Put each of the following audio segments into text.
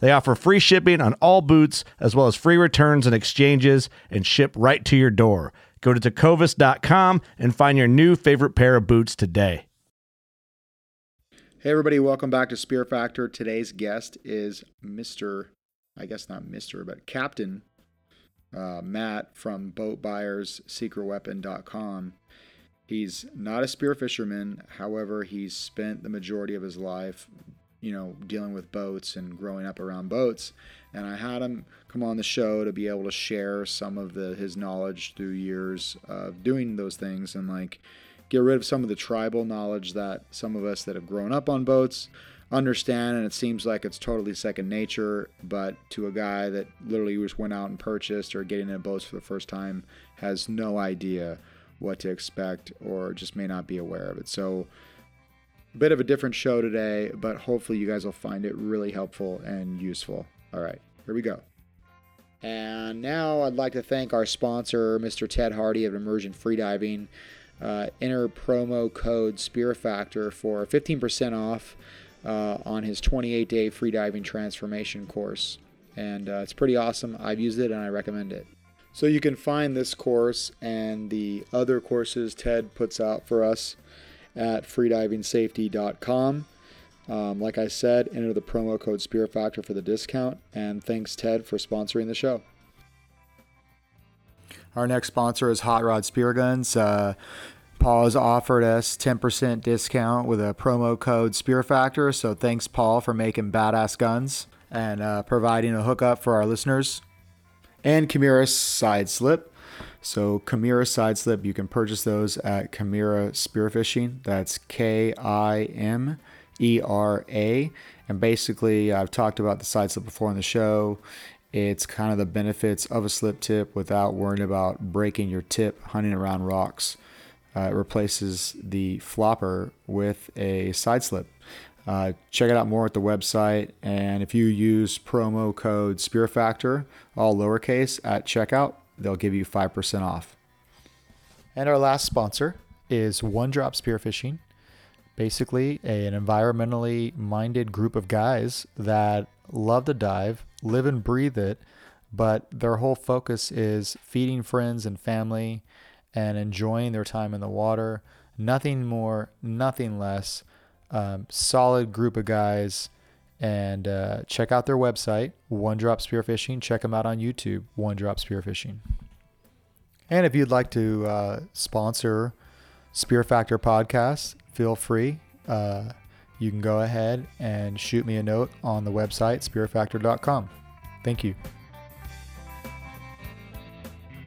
They offer free shipping on all boots, as well as free returns and exchanges, and ship right to your door. Go to tecovas.com and find your new favorite pair of boots today. Hey, everybody, welcome back to Spear Factor. Today's guest is Mr. I guess not Mr., but Captain uh, Matt from BoatBuyersSecretWeapon.com. He's not a spear fisherman. However, he's spent the majority of his life you know, dealing with boats and growing up around boats. And I had him come on the show to be able to share some of the his knowledge through years of doing those things and like get rid of some of the tribal knowledge that some of us that have grown up on boats understand. And it seems like it's totally second nature. But to a guy that literally just went out and purchased or getting into boats for the first time has no idea what to expect or just may not be aware of it. So bit of a different show today, but hopefully you guys will find it really helpful and useful. All right, here we go. And now I'd like to thank our sponsor, Mr. Ted Hardy of Immersion Freediving. Uh, enter promo code Spear Factor for 15% off uh, on his 28 day freediving transformation course. And uh, it's pretty awesome. I've used it and I recommend it. So you can find this course and the other courses Ted puts out for us at freedivingsafety.com. Um, like I said, enter the promo code Spear Factor for the discount. And thanks, Ted, for sponsoring the show. Our next sponsor is Hot Rod Spear Guns. Uh, Paul has offered us 10% discount with a promo code Spear Factor. So thanks, Paul, for making badass guns and uh, providing a hookup for our listeners. And Kimera Side Slip. So Kimera side slip, you can purchase those at Kimera Spearfishing. That's K I M E R A. And basically, I've talked about the side slip before on the show. It's kind of the benefits of a slip tip without worrying about breaking your tip hunting around rocks. Uh, it replaces the flopper with a side slip. Uh, check it out more at the website. And if you use promo code SpearFactor, all lowercase, at checkout, they'll give you 5% off. And our last sponsor is One Drop Spearfishing. Basically, a, an environmentally minded group of guys that love to dive, live and breathe it, but their whole focus is feeding friends and family and enjoying their time in the water. Nothing more, nothing less. Um, solid group of guys and uh, check out their website, One Drop Spearfishing. Check them out on YouTube, One Drop Spearfishing. And if you'd like to uh, sponsor Spear Factor podcast, feel free. Uh, you can go ahead and shoot me a note on the website, spearfactor.com. Thank you.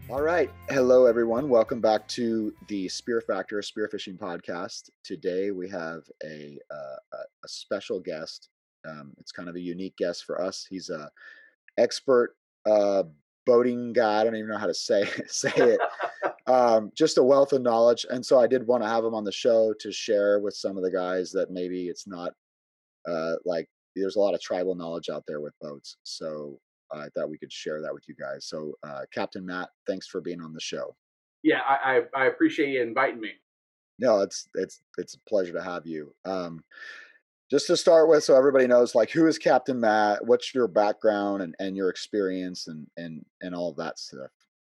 All right. Hello, everyone. Welcome back to the Spear Factor Spearfishing Podcast. Today we have a, uh, a special guest um, it's kind of a unique guest for us. He's a expert uh, boating guy. I don't even know how to say say it. um, just a wealth of knowledge, and so I did want to have him on the show to share with some of the guys that maybe it's not uh, like there's a lot of tribal knowledge out there with boats. So I thought we could share that with you guys. So, uh, Captain Matt, thanks for being on the show. Yeah, I, I, I appreciate you inviting me. No, it's it's it's a pleasure to have you. Um, just to start with, so everybody knows, like, who is Captain Matt? What's your background and, and your experience and and and all of that stuff?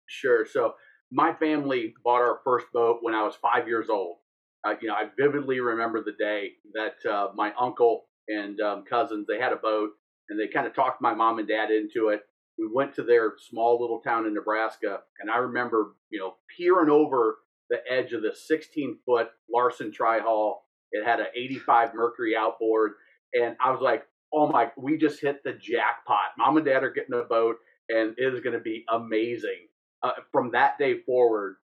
Sure. So my family bought our first boat when I was five years old. Uh, you know, I vividly remember the day that uh, my uncle and um, cousins they had a boat, and they kind of talked my mom and dad into it. We went to their small little town in Nebraska, and I remember, you know, peering over the edge of the 16 foot Larson Tri Hull. It had an 85 Mercury outboard, and I was like, "Oh my, we just hit the jackpot! Mom and Dad are getting a boat, and it is going to be amazing." Uh, from that day forward,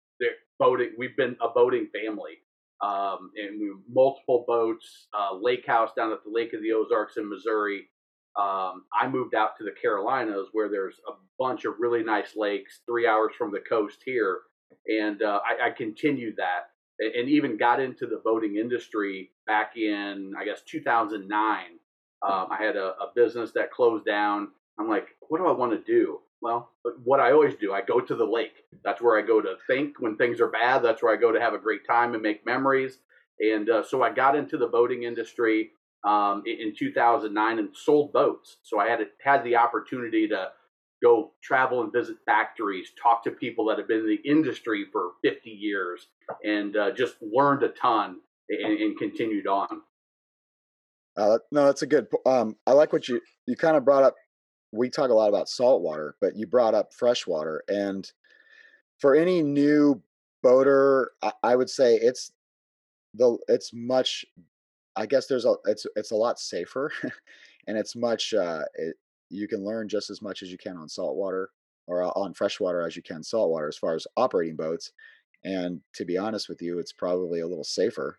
boating. We've been a boating family, um, and we multiple boats. Uh, lake house down at the Lake of the Ozarks in Missouri. Um, I moved out to the Carolinas, where there's a bunch of really nice lakes, three hours from the coast here, and uh, I, I continued that, and even got into the boating industry back in, I guess, 2009. Um, I had a, a business that closed down. I'm like, what do I want to do? well, what I always do, I go to the lake. That's where I go to think when things are bad. That's where I go to have a great time and make memories. And uh, so I got into the boating industry um, in 2009 and sold boats. So I had had the opportunity to go travel and visit factories, talk to people that have been in the industry for 50 years, and uh, just learned a ton and, and continued on. Uh, no, that's a good. Um, I like what you you kind of brought up we talk a lot about saltwater, but you brought up freshwater. And for any new boater, I, I would say it's the it's much I guess there's a it's it's a lot safer and it's much uh it, you can learn just as much as you can on saltwater or on freshwater as you can saltwater as far as operating boats and to be honest with you it's probably a little safer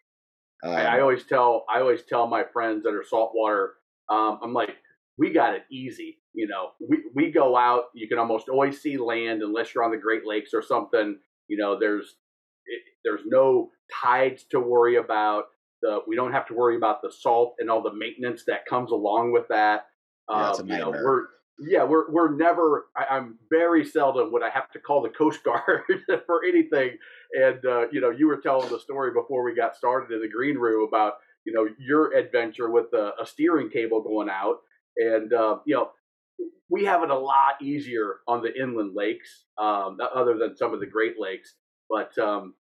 um, I, I, always tell i always tell my friends that are saltwater um, i'm like we got it easy. You know, we, we go out, you can almost always see land unless you're on the Great Lakes or something. You know, there's it, there's no tides to worry about. The we don't have to worry about the salt and all the maintenance that comes along with that. Yeah, um, you know, we're yeah, we're we're never. I, am very seldom would I have to call the Coast Guard for anything. And uh, you know, you were telling the story before we got started in the green room about you know your adventure with a, a steering cable going out and, uh, you know, we have it a lot easier on the inland lakes, um, other than some of the Great Lakes. But, um,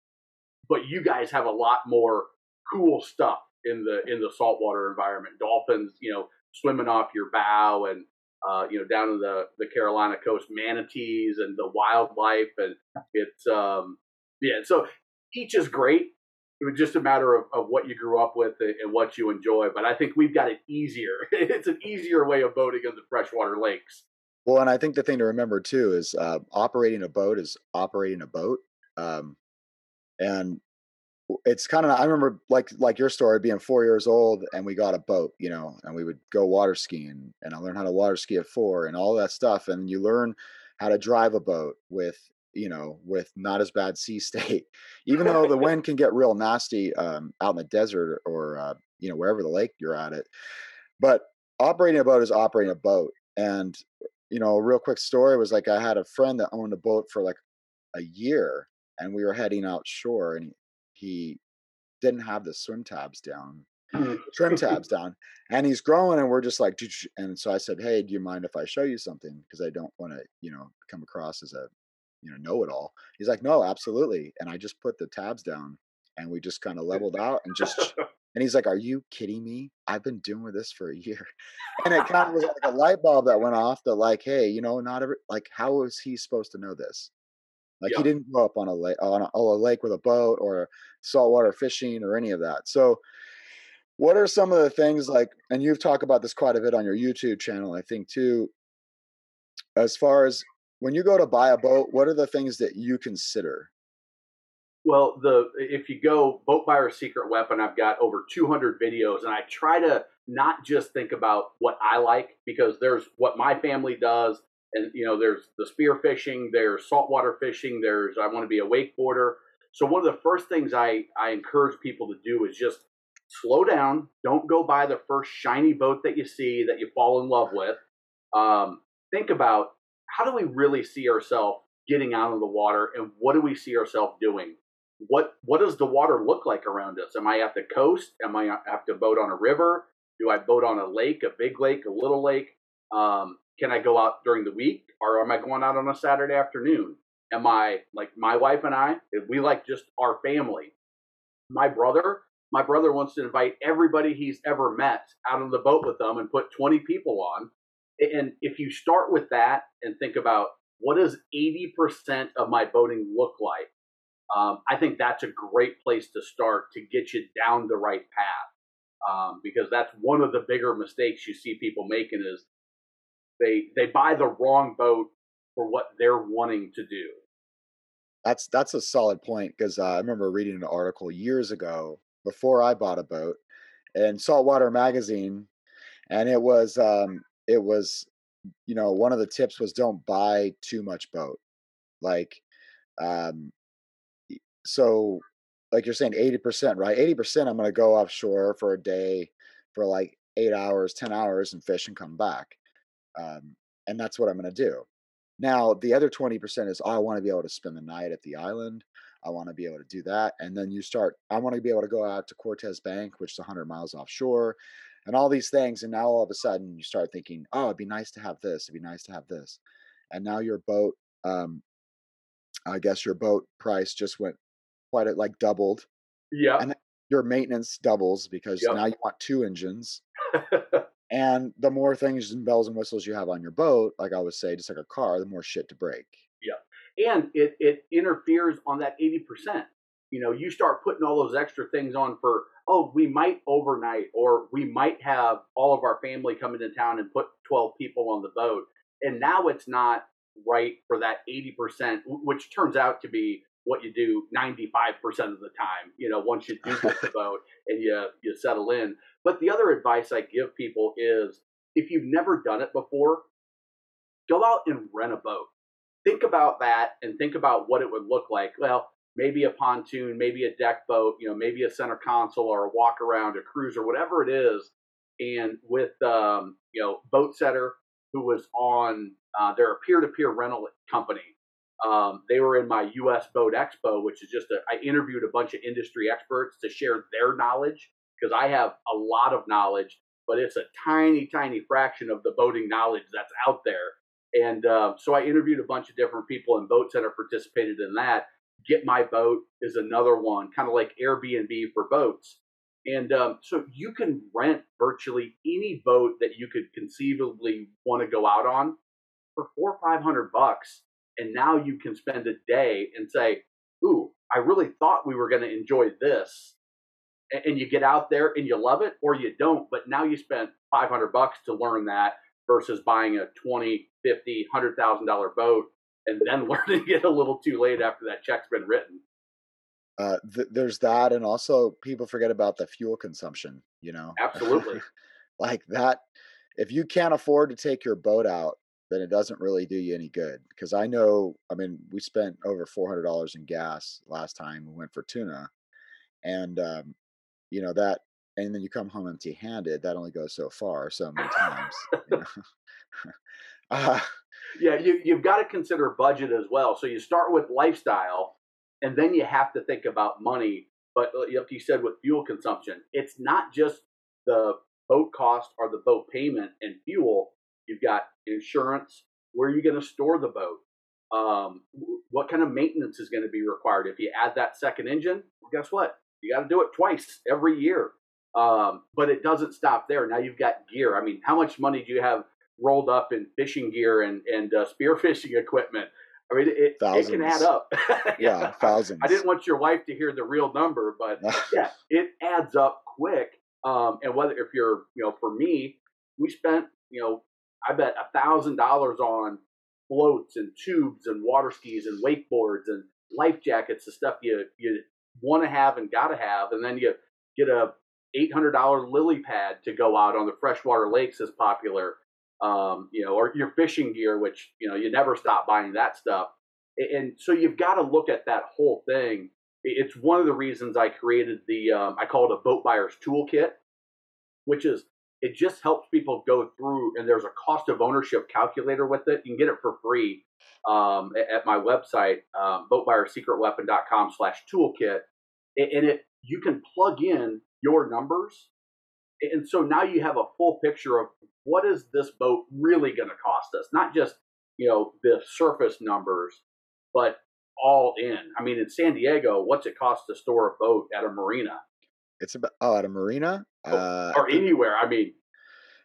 but you guys have a lot more cool stuff in the in the saltwater environment. Dolphins, you know, swimming off your bow, and uh, you know, down in the the Carolina coast, manatees and the wildlife, and it's um, yeah. So each is great, it was just a matter of, of what you grew up with and what you enjoy. But I think we've got it easier. it's an easier way of boating in the freshwater lakes. Well, and I think the thing to remember too is uh, operating a boat is operating a boat. Um, and it's kind of I remember like like your story being four years old and we got a boat, you know, and we would go water skiing and I learned how to water ski at four and all that stuff. And you learn how to drive a boat with you know, with not as bad sea state, even though the wind can get real nasty um, out in the desert or, uh, you know, wherever the lake you're at it. But operating a boat is operating a boat. And, you know, a real quick story was like I had a friend that owned a boat for like a year and we were heading out shore and he, he didn't have the swim tabs down mm. trim tabs down and he's growing and we're just like and so i said hey do you mind if i show you something? Because i don't want to you know come across as a you know know it all he's like no absolutely and i just put the tabs down and we just kind of leveled out and just and he's like are you kidding me? I've been doing this for a year. And it kind of was like a light bulb that went off that like hey you know not every like how is he supposed to know this like he didn't grow up on a lake on a, oh, a lake with a boat or saltwater fishing or any of that. So what are some of the things like and you've talked about this quite a bit on your youtube channel i think too. As far as when you go to buy a boat, what are the things that you consider? Well, the if you go boat buyer secret weapon, I've got over 200 videos, and I try to not just think about what I like because there's what my family does, and you know there's the spear fishing, there's saltwater fishing, there's I want to be a wakeboarder. So one of the first things I I encourage people to do is just slow down. Don't go buy the first shiny boat that you see that you fall in love with. Um, think about how do we really see ourselves getting out of the water and what do we see ourselves doing? What what does the water look like around us? Am I at the coast? Am I have to boat on a river? Do I boat on a lake, a big lake, a little lake? Um, can I go out during the week or am I going out on a Saturday afternoon? Am I like my wife and I? We like just our family. My brother, my brother wants to invite everybody he's ever met out on the boat with them and put 20 people on. And if you start with that and think about what does 80% of my boating look like, um, I think that's a great place to start to get you down the right path. Um, because that's one of the bigger mistakes you see people making is they they buy the wrong boat for what they're wanting to do. That's that's a solid point because uh, I remember reading an article years ago before I bought a boat in Saltwater Magazine, and it was um, it was you know one of the tips was don't buy too much boat, like um, so like you're saying 80% right? 80% i'm going to go offshore for a day for like eight hours 10 hours and fish and come back um, and that's what i'm going to do now the other 20% is oh, i want to be able to spend the night at the island i want to be able to do that and then you start i want to be able to go out to Cortes bank which is 100 miles offshore and all these things and now all of a sudden you start thinking oh it'd be nice to have this it'd be nice to have this and now your boat um, i guess your boat price just went quite a, like doubled. Yeah. And your maintenance doubles because yep. now you want two engines. and the more things and bells and whistles you have on your boat, like I would say, just like a car, the more shit to break. Yeah. And it, it interferes on that 80%. You know, you start putting all those extra things on for, oh, we might overnight or we might have all of our family come into town and put 12 people on the boat. And now it's not right for that 80%, which turns out to be what you do 95% of the time, you know, once you do get the boat and you, you settle in. But the other advice I give people is if you've never done it before, go out and rent a boat. Think about that and think about what it would look like. Well, maybe a pontoon, maybe a deck boat, you know, maybe a center console or a walk around, a cruiser, whatever it is. And with, um, you know, Boatsetter, who was on, uh, they're a peer to peer rental company um, they were in my US Boat Expo, which is just a, I interviewed a bunch of industry experts to share their knowledge because I have a lot of knowledge, but it's a tiny, tiny fraction of the boating knowledge that's out there. And uh, so I interviewed a bunch of different people, and Boatsetter participated in that. GetMyBoat is another one, kind of like Airbnb for boats. And um, so you can rent virtually any boat that you could conceivably want to go out on for four or five hundred bucks and now you can spend a day and say, Ooh, I really thought we were going to enjoy this. And you get out there and you love it or you don't, but now you spent 500 bucks to learn that versus buying a 20, 50, $100,000 boat and then learning it a little too late after that check's been written. Uh, th- there's that. And also people forget about the fuel consumption, you know? Absolutely. like that. If you can't afford to take your boat out then it doesn't really do you any good. Because I know, I mean, we spent over four hundred dollars in gas last time we went for tuna, and um, you know that, and then you come home empty-handed. That only goes so far, so many times. you know? uh, yeah, you you've got to consider budget as well. So you start with lifestyle, and then you have to think about money. But uh, like you said, with fuel consumption, it's not just the boat cost or the boat payment and fuel You've got insurance. Where are you going to store the boat? Um, what kind of maintenance is going to be required? If you add that second engine, well, guess what? You got to do it twice every year. Um, but it doesn't stop there. Now you've got gear. I mean, how much money do you have rolled up in fishing gear and, and uh, spearfishing equipment? I mean, it, it can add up. yeah, yeah, thousands. I didn't want your wife to hear the real number, but yeah, it adds up quick. Um, and whether if you're, you know, for me, we spent, you know, I bet a thousand dollars on floats and tubes and water skis and wakeboards and life jackets, the stuff you you want to have and got to have, and then you get a eight hundred dollar lily pad to go out on the freshwater lakes as popular, um, you know, or your fishing gear, which you know you never stop buying that stuff, and so you've got to look at that whole thing. It's one of the reasons I created the um, I call it a boat buyer's toolkit, which is it just helps people go through. And there's a cost of ownership calculator with it. You can get it for free um, at my website, um, boatbuyersecretweapon.com slash toolkit. And it you can plug in your numbers. And so now you have a full picture of what is this boat really going to cost us? Not just, you know, the surface numbers, but all in. I mean, in San Diego, what's it cost to store a boat at a marina? It's about oh at a marina uh, or anywhere. I mean,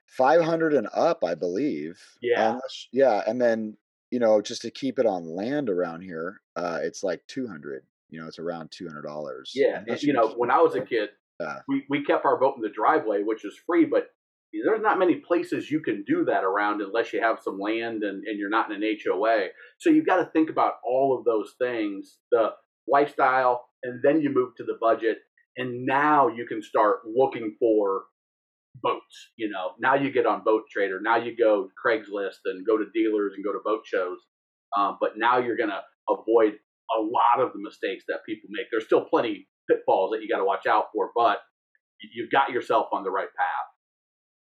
five hundred and up, I believe. Yeah, Unless, yeah, and then you know just to keep it on land around here, uh, it's like two hundred. You know, it's around two hundred dollars. Yeah, and, you know, when I was a kid, yeah. we we kept our boat in the driveway, which was free, but there's not many places you can do that around unless you have some land and, and you're not in an HOA. So you've got to think about all of those things, the lifestyle, and then you move to the budget. And now you can start looking for boats. You know, now you get on Boat Trader. Now you go Craigslist and go to dealers and go to boat shows. Um, but now you're going to avoid a lot of the mistakes that people make. There's still plenty pitfalls that you got to watch out for, but you've got yourself on the right path.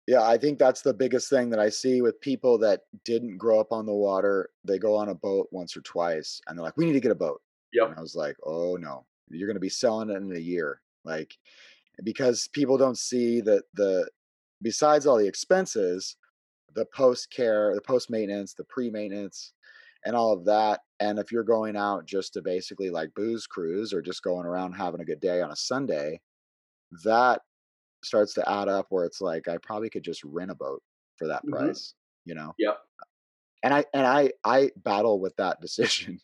Yeah, I think that's the biggest thing that I see with people that didn't grow up on the water. They go on a boat once or twice and they're like, we need to get a boat. Yep. And I was like, oh no, you're going to be selling it in a year. Like, because people don't see that the, besides all the expenses, the post care, the post maintenance, the pre maintenance, and all of that. And if you're going out just to basically like booze cruise or just going around having a good day on a Sunday, that starts to add up where it's like I probably could just rent a boat for that mm-hmm. price, you know. Yep. And I and I I battle with that decision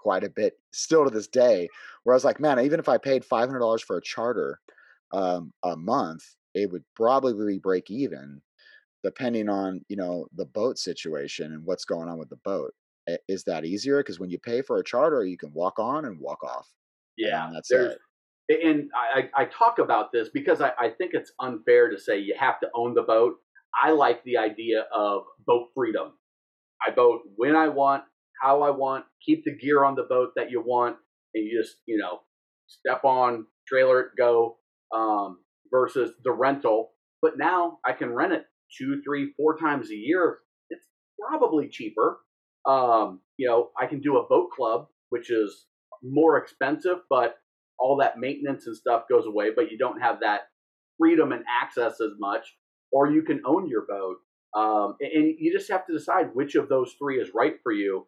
quite a bit still to this day where I was like, man, even if I paid $500 for a charter um, a month, it would probably break even depending on, you know, the boat situation and what's going on with the boat. Is that easier? Because when you pay for a charter, you can walk on and walk off. Yeah, and that's it and I, I talk about this because I, I, think it's unfair to say you have to own the boat. I like the idea of boat freedom. I boat when I want, how I want, keep the gear on the boat that you want, and you just, you know, step on, trailer it, go, um, versus the rental. But now I can rent it two, three, four times a year. It's probably cheaper. Um, you know, I can do a boat club, which is more expensive, but all that maintenance and stuff goes away, but you don't have that freedom and access as much, or you can own your boat. Um, and you just have to decide which of those three is right for you.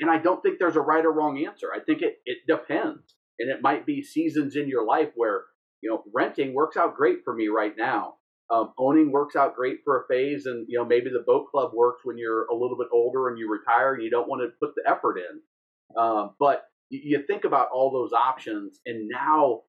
And I don't think there's a right or wrong answer. I think it, it depends. And it might be seasons in your life where, you know, renting works out great for me right now. Um, owning works out great for a phase. And, you know, maybe the boat club works when you're a little bit older and you retire and you don't want to put the effort in. Um, but you think about all those options and now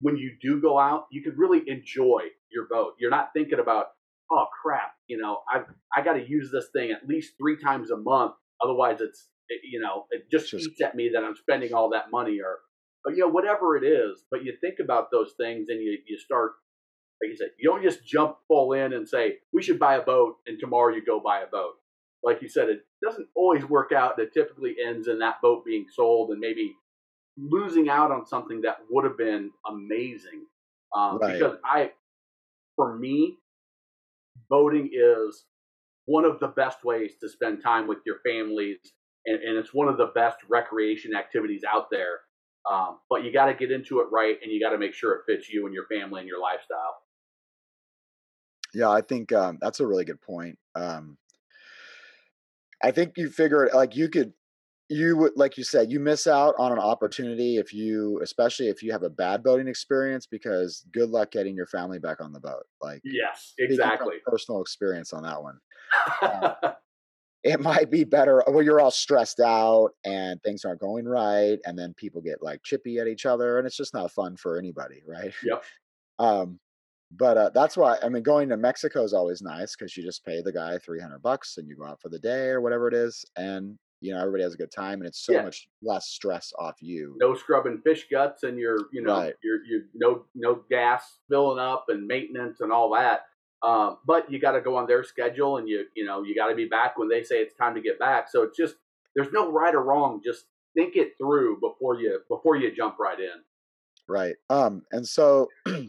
when you do go out you could really enjoy your boat you're not thinking about oh crap you know i i got to use this thing at least three times a month otherwise it's it, you know it just, just eats at me that i'm spending all that money or, or you know whatever it is but you think about those things and you you start like you said you don't just jump full in and say we should buy a boat and tomorrow you go buy a boat like you said, it doesn't always work out. It typically ends in that boat being sold and maybe losing out on something that would have been amazing. Um, right. Because I, for me, boating is one of the best ways to spend time with your families, and, and it's one of the best recreation activities out there. Um, but you got to get into it right, and you got to make sure it fits you and your family and your lifestyle. Yeah, I think um, that's a really good point. Um, I think you figure like you could you would like you said you miss out on an opportunity if you especially if you have a bad boating experience because good luck getting your family back on the boat like yes exactly personal experience on that one um, it might be better well you're all stressed out and things aren't going right and then people get like chippy at each other and it's just not fun for anybody right yep um but uh, that's why I mean going to Mexico is always nice because you just pay the guy three hundred bucks and you go out for the day or whatever it is, and you know everybody has a good time and it's so yeah. much less stress off you. No scrubbing fish guts and your you know right. your your no no gas filling up and maintenance and all that. Um, but you got to go on their schedule and you you know you got to be back when they say it's time to get back. So it's just there's no right or wrong. Just think it through before you before you jump right in. Right. Um. And so.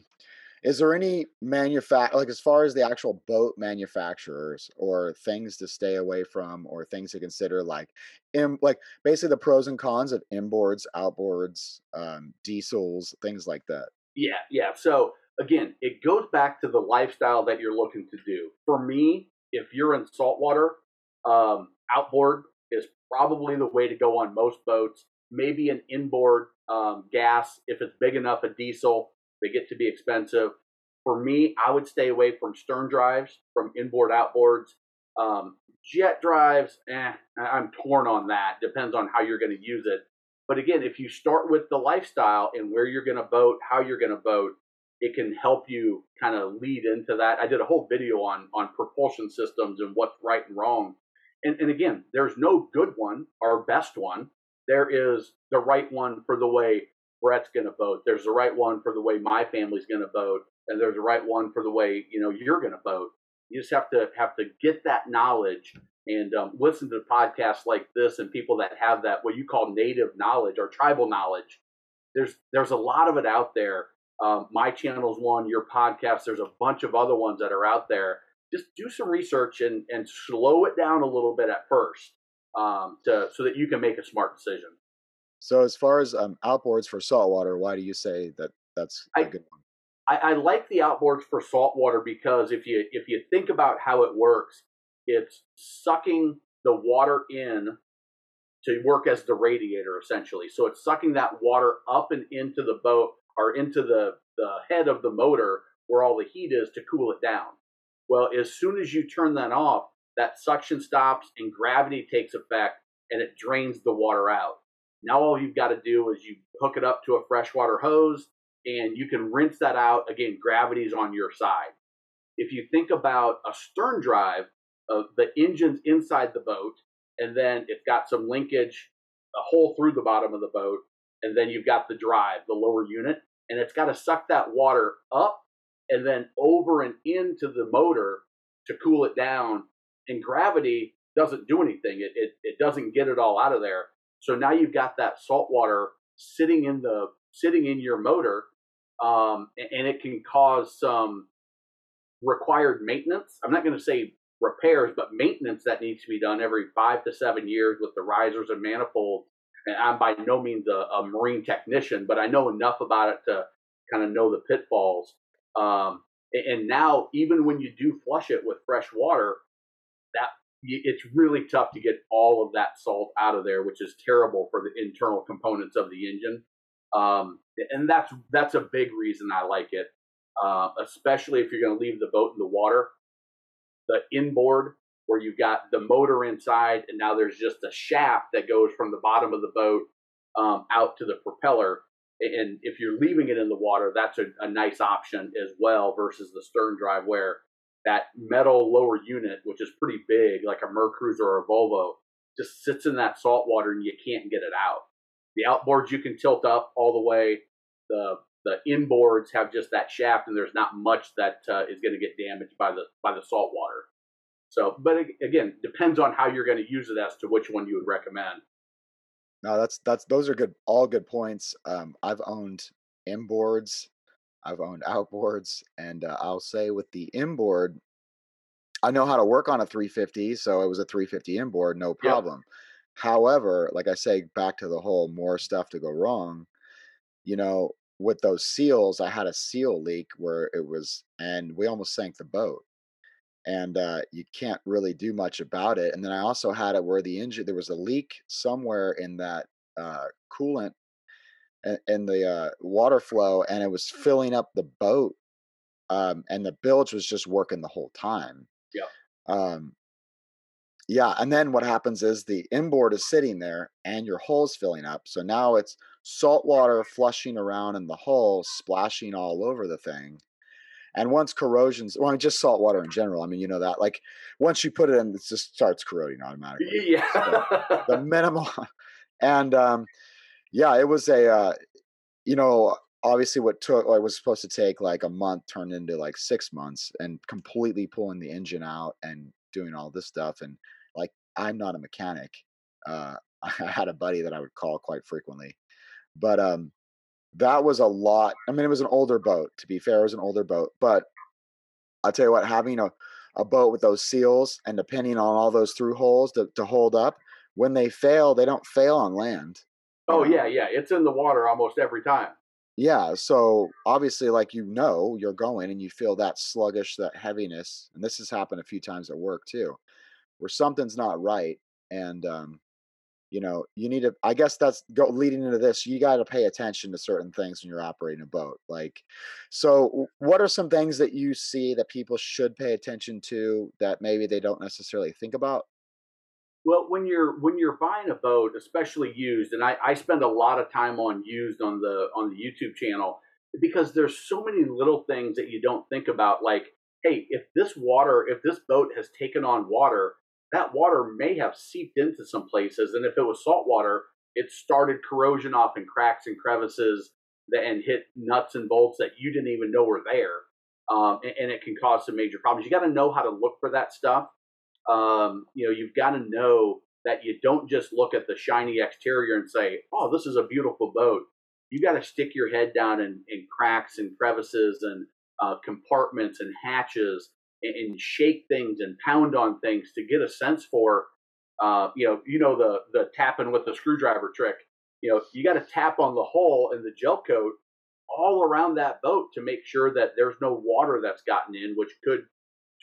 is there any manufact like as far as the actual boat manufacturers or things to stay away from or things to consider like in like basically the pros and cons of inboards outboards um, diesels things like that yeah yeah so again it goes back to the lifestyle that you're looking to do for me if you're in saltwater um, outboard is probably the way to go on most boats maybe an inboard um, gas if it's big enough a diesel they get to be expensive. For me, I would stay away from stern drives, from inboard outboards. Um, jet drives, eh, I'm torn on that. Depends on how you're going to use it. But again, if you start with the lifestyle and where you're going to boat, how you're going to boat, it can help you kind of lead into that. I did a whole video on on propulsion systems and what's right and wrong. And, and again, there's no good one or best one. There is the right one for the way Brett's going to vote. There's the right one for the way my family's going to vote, and there's the right one for the way you know you're going to vote. You just have to have to get that knowledge and um, listen to podcasts like this and people that have that what you call native knowledge or tribal knowledge. There's there's a lot of it out there. Um, my channel's one, your podcast. There's a bunch of other ones that are out there. Just do some research and and slow it down a little bit at first um, to so that you can make a smart decision. So as far as um, outboards for saltwater, why do you say that that's a I, good one? I, I like the outboards for saltwater because if you if you think about how it works, it's sucking the water in to work as the radiator essentially. So it's sucking that water up and into the boat or into the, the head of the motor where all the heat is to cool it down. Well, as soon as you turn that off, that suction stops and gravity takes effect and it drains the water out. Now all you've got to do is you hook it up to a freshwater hose and you can rinse that out. Again, gravity's on your side. If you think about a stern drive, uh, the engine's inside the boat, and then it's got some linkage, a hole through the bottom of the boat, and then you've got the drive, the lower unit, and it's got to suck that water up and then over and into the motor to cool it down. And gravity doesn't do anything; it it, it doesn't get it all out of there. So now you've got that salt water sitting in the sitting in your motor, um, and it can cause some required maintenance. I'm not going to say repairs, but maintenance that needs to be done every five to seven years with the risers and manifolds. And I'm by no means a, a marine technician, but I know enough about it to kind of know the pitfalls. Um, and now, even when you do flush it with fresh water, that it's really tough to get all of that salt out of there, which is terrible for the internal components of the engine. Um, and that's that's a big reason I like it, uh, especially if you're going to leave the boat in the water. The inboard, where you've got the motor inside, and now there's just a shaft that goes from the bottom of the boat um, out to the propeller. And if you're leaving it in the water, that's a, a nice option as well versus the stern drive, where that metal lower unit, which is pretty big, like a Mercruiser or a Volvo, just sits in that salt water and you can't get it out. The outboards you can tilt up all the way. The the inboards have just that shaft, and there's not much that uh, is going to get damaged by the by the salt water. So, but again, depends on how you're going to use it as to which one you would recommend. No, that's that's those are good, all good points. Um, I've owned inboards I've owned outboards, and uh, I'll say with the inboard, I know how to work on a 350, so it was a 350 inboard, no problem. Yep. However, like I say, back to the whole more stuff to go wrong. You know, with those seals, I had a seal leak where it was, and we almost sank the boat. And uh, you can't really do much about it. And then I also had it where the engine, there was a leak somewhere in that uh, coolant and the uh, water flow, and it was filling up the boat, um, and the bilge was just working the whole time. Yeah. Um, yeah, and then what happens is the inboard is sitting there, and your hull's filling up. So now it's salt water flushing around in the hull, splashing all over the thing. And once corrosion's, well, I mean, just salt water in general. I mean, you know that. Like once you put it in, it just starts corroding automatically. Yeah. So the minimal, and um, yeah, it was a, uh, you know, obviously what took like was supposed to take like a month turned into like six months and completely pulling the engine out and doing all this stuff. And like, I'm not a mechanic. Uh, I had a buddy that I would call quite frequently, but, um, that was a lot. I mean, it was an older boat. To be fair, it was an older boat, but I'll tell you what, having a a boat with those seals and depending on all those through holes to, to hold up, when they fail, they don't fail on land. Oh yeah, yeah, it's in the water almost every time. Yeah, so obviously, like you know, you're going and you feel that sluggish, that heaviness, and this has happened a few times at work too, where something's not right, and um, you know, you need to. I guess that's go leading into this. You got to pay attention to certain things when you're operating a boat. Like, so what are some things that you see that people should pay attention to that maybe they don't necessarily think about? Well, when you're when you're buying a boat, especially used, and I, I spend a lot of time on used on the on the YouTube channel because there's so many little things that you don't think about. Like, hey, if this water, if this boat has taken on water, that water may have seeped into some places, and if it was salt water, it started corrosion off in cracks and crevices and hit nuts and bolts that you didn't even know were there, um, and, and it can cause some major problems. You got to know how to look for that stuff um, you know, you've got to know that you don't just look at the shiny exterior and say, "Oh, this is a beautiful boat." You got to stick your head down in, in cracks and crevices and uh, compartments and hatches and, and, shake things and pound on things to get a sense for, uh, you know, you know the the tapping with the screwdriver trick. You know, you got to tap on the hole in the gel coat all around that boat to make sure that there's no water that's gotten in, which could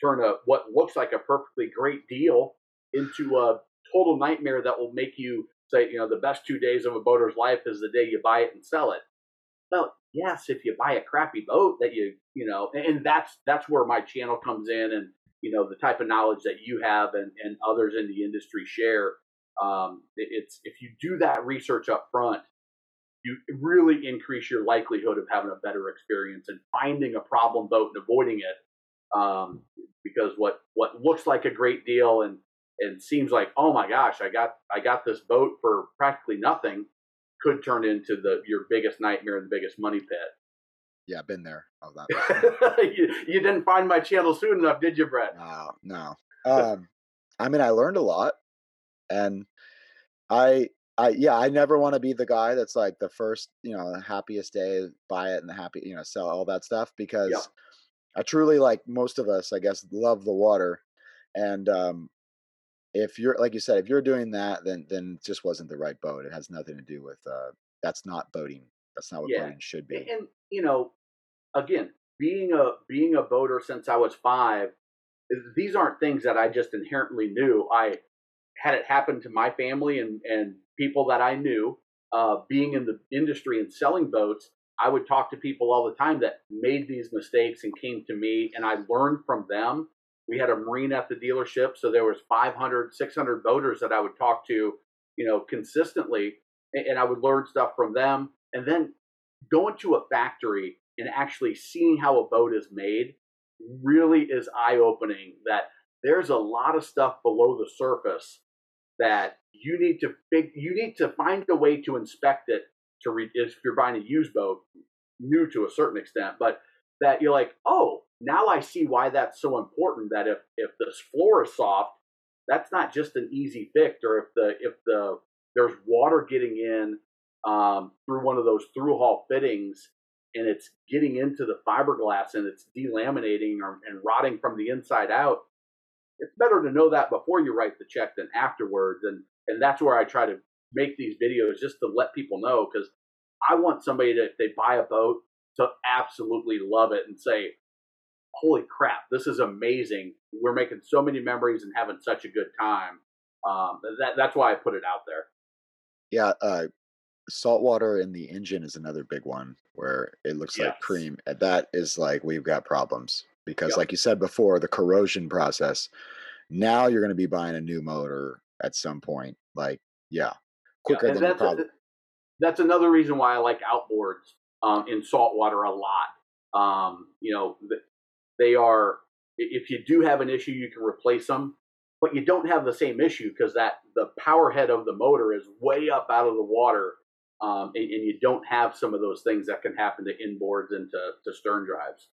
turn a what looks like a perfectly great deal into a total nightmare that will make you say, you know, the best two days of a boater's life is the day you buy it and sell it. Well, yes, if you buy a crappy boat that you, you know, and that's that's where my channel comes in, and you know, the type of knowledge that you have and and others in the industry share. Um, it's if you do that research up front, you really increase your likelihood of having a better experience and finding a problem boat and avoiding it um, because what what looks like a great deal and and seems like oh my gosh I got I got this boat for practically nothing could turn into the your biggest nightmare and the biggest money pit. Yeah, been there. Oh, that. you, you didn't find my channel soon enough, did you, Brett? No, no. Um, I mean, I learned a lot, and I I yeah, I never want to be the guy that's like the first, you know, the happiest day, buy it and the happy, you know, sell all that stuff because yep. I truly like most of us, I guess, love the water. And um, if you're like you said, if you're doing that, then then it just wasn't the right boat. It has nothing to do with uh, that's not boating. That's not what yeah. boating should be. And you know, again, being a being a boater since I was five, these aren't things that I just inherently knew. I had it happen to my family and and people that I knew. Uh, being in the industry and selling boats, I would talk to people all the time that made these mistakes and came to me, and I learned from them. We had a marine at the dealership, so there was 500, 600 boaters that I would talk to, you know, consistently, and I would learn stuff from them. And then going to a factory and actually seeing how a boat is made really is eye opening. That there's a lot of stuff below the surface that you need to fig- you need to find a way to inspect it to read if you're buying a used boat, new to a certain extent, but that you're like, oh, now I see why that's so important. That if if this floor is soft, that's not just an easy fix, or if the if the there's water getting in um, through one of those through hull fittings and it's getting into the fiberglass and it's delaminating or, and rotting from the inside out. It's better to know that before you write the check than afterwards, and and that's where I try to make these videos just to let people know because I want somebody to, if they buy a boat, to absolutely love it and say, holy crap, this is amazing. We're making so many memories and having such a good time. Um, that, that's why I put it out there. Yeah. Uh, salt water in the engine is another big one where it looks yes. like cream. That is like, we've got problems because, yep. like you said before, the corrosion process. Now you're going to be buying a new motor at some point. Like, yeah, quicker yeah, than that's, that's another reason why I like outboards um, in saltwater a lot. Um, you know, they are if you do have an issue, you can replace them, but you don't have the same issue because that the power head of the motor is way up out of the water, um, and, and, you don't have some of those things that can happen to inboards and to, to stern drives.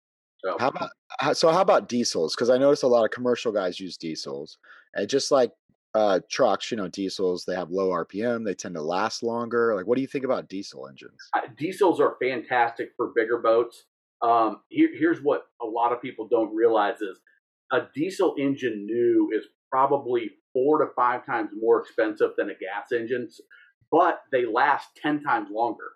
So how about so how about diesels? Because I notice a lot of commercial guys use diesels, and just like uh, trucks, you know, diesels, they have low RPM, they tend to last longer. Like, what do you think about diesel engines? Uh, diesels are fantastic for bigger boats. Um, here, here's what a lot of people don't realize is a diesel engine new is probably four to five times more expensive than a gas engine, but they last 10 times longer.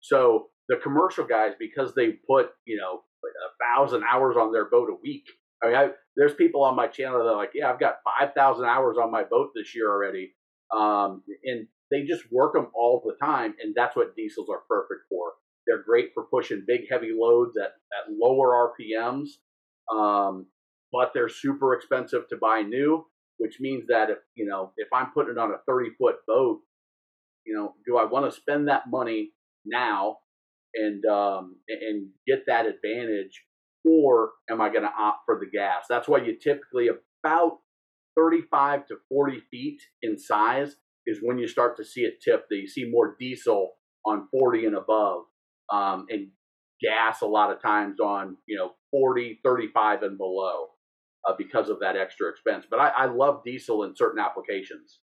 So the commercial guys, because they put, you know, a thousand hours on their boat a week. I mean, I, there's people on my channel that are like, yeah, I've got 5,000 hours on my boat this year already. Um, and they just work them all the time. And that's what diesels are perfect for. They're great for pushing big, heavy loads at, at lower RPMs. Um, but they're super expensive to buy new, which means that if, you know, if I'm putting it on a 30 foot boat, you know, do I want to spend that money now and um, and get that advantage, or am I going to opt for the gas? That's why you typically about 35 to 40 feet in size is when you start to see it tip. That you see more diesel on 40 and above, um, and gas a lot of times on you know 40, 35 and below. Uh, because of that extra expense, but I, I love diesel in certain applications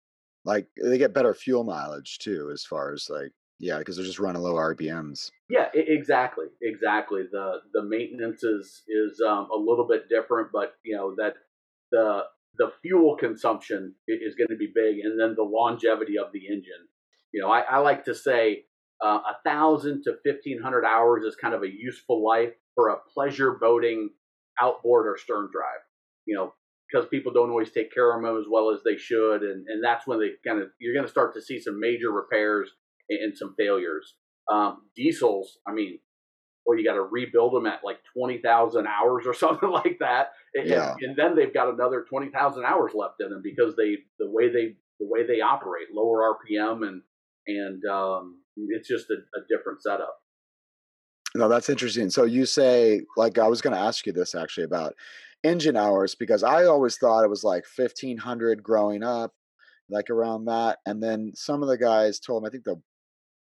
like they get better fuel mileage too as far as like yeah, because they're just running low RPMs. Yeah, exactly, exactly. The the maintenance is is um, a little bit different, but you know that the the fuel consumption is going to be big, and then the longevity of the engine. You know, I, I like to say uh, a thousand to fifteen hundred hours is kind of a useful life for a pleasure boating outboard or stern drive. You know, because people don't always take care of them as well as they should, and and that's when they kind of you're going to start to see some major repairs and some failures. Um, diesels, I mean, or you got to rebuild them at like 20,000 hours or something like that. And, yeah. and then they've got another 20,000 hours left in them because they, the way they, the way they operate, lower RPM and, and um, it's just a, a different setup. No, that's interesting. So you say, like, I was going to ask you this actually about engine hours because I always thought it was like 1500 growing up, like around that. And then some of the guys told me, I think the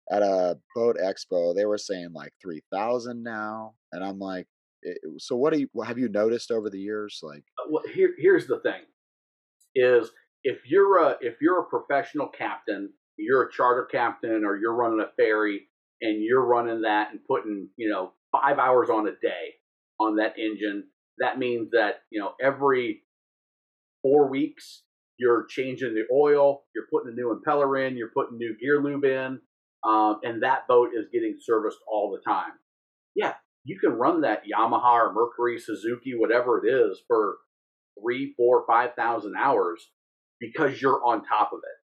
at a boat expo, they were saying like 3000 now. And I'm like, so what do you, have you noticed over the years? Like, uh, well, here, here's the thing is if you're a, if you're a professional captain, you're a charter captain or you're running a ferry and you're running that and putting, you know, five hours on a day on that engine, that means that, you know, every four weeks, you're changing the oil, you're putting a new impeller in, you're putting new gear lube in, um, and that boat is getting serviced all the time. Yeah, you can run that Yamaha or Mercury, Suzuki, whatever it is, for three, four, five thousand hours because you're on top of it.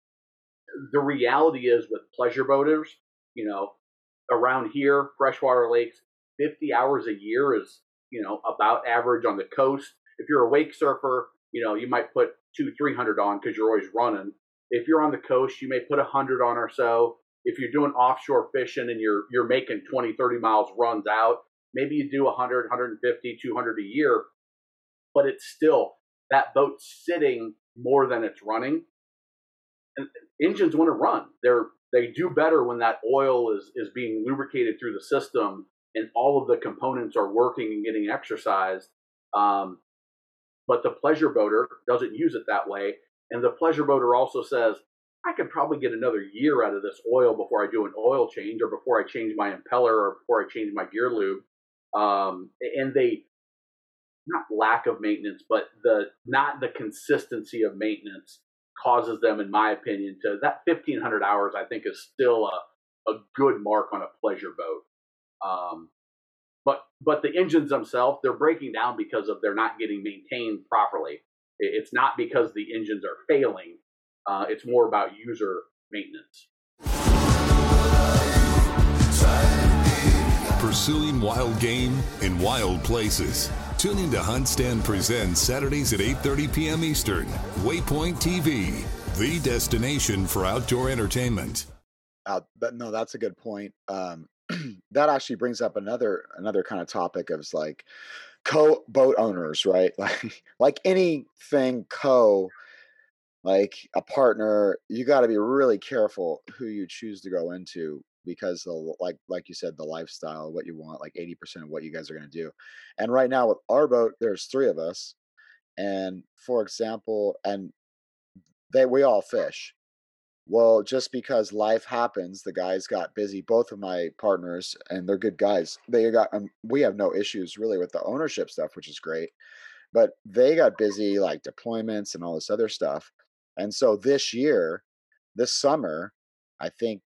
The reality is with pleasure boaters, you know, around here, freshwater lakes, 50 hours a year is, you know, about average on the coast. If you're a wake surfer, you know, you might put two, 300 on because you're always running. If you're on the coast, you may put 100 on or so if you're doing offshore fishing and you're you're making 20 30 miles runs out maybe you do 100 150 200 a year but it's still that boat's sitting more than it's running and engines want to run they're they do better when that oil is is being lubricated through the system and all of the components are working and getting exercised um, but the pleasure boater doesn't use it that way and the pleasure boater also says I could probably get another year out of this oil before I do an oil change or before I change my impeller or before I change my gear lube. Um, and they, not lack of maintenance, but the not the consistency of maintenance causes them, in my opinion, to that 1500 hours. I think is still a, a good mark on a pleasure boat. Um, but but the engines themselves, they're breaking down because of they're not getting maintained properly. It's not because the engines are failing uh, it's more about user maintenance. Pursuing wild game in wild places. Tune in to HuntStand Presents Saturdays at 8:30 p.m. Eastern. Waypoint TV, the destination for outdoor entertainment. Uh, but no, that's a good point. Um, that actually brings up another another kind of topic of like co boat owners, right? Like like anything co like a partner you got to be really careful who you choose to go into because the like like you said the lifestyle what you want like 80% of what you guys are going to do and right now with our boat there's three of us and for example and they we all fish. Well, just because life happens, the guys got busy. Both of my partners, and they're good guys. They got um, we have no issues really with the ownership stuff, which is great. But they got busy like deployments and all this other stuff. And so this year, this summer, I think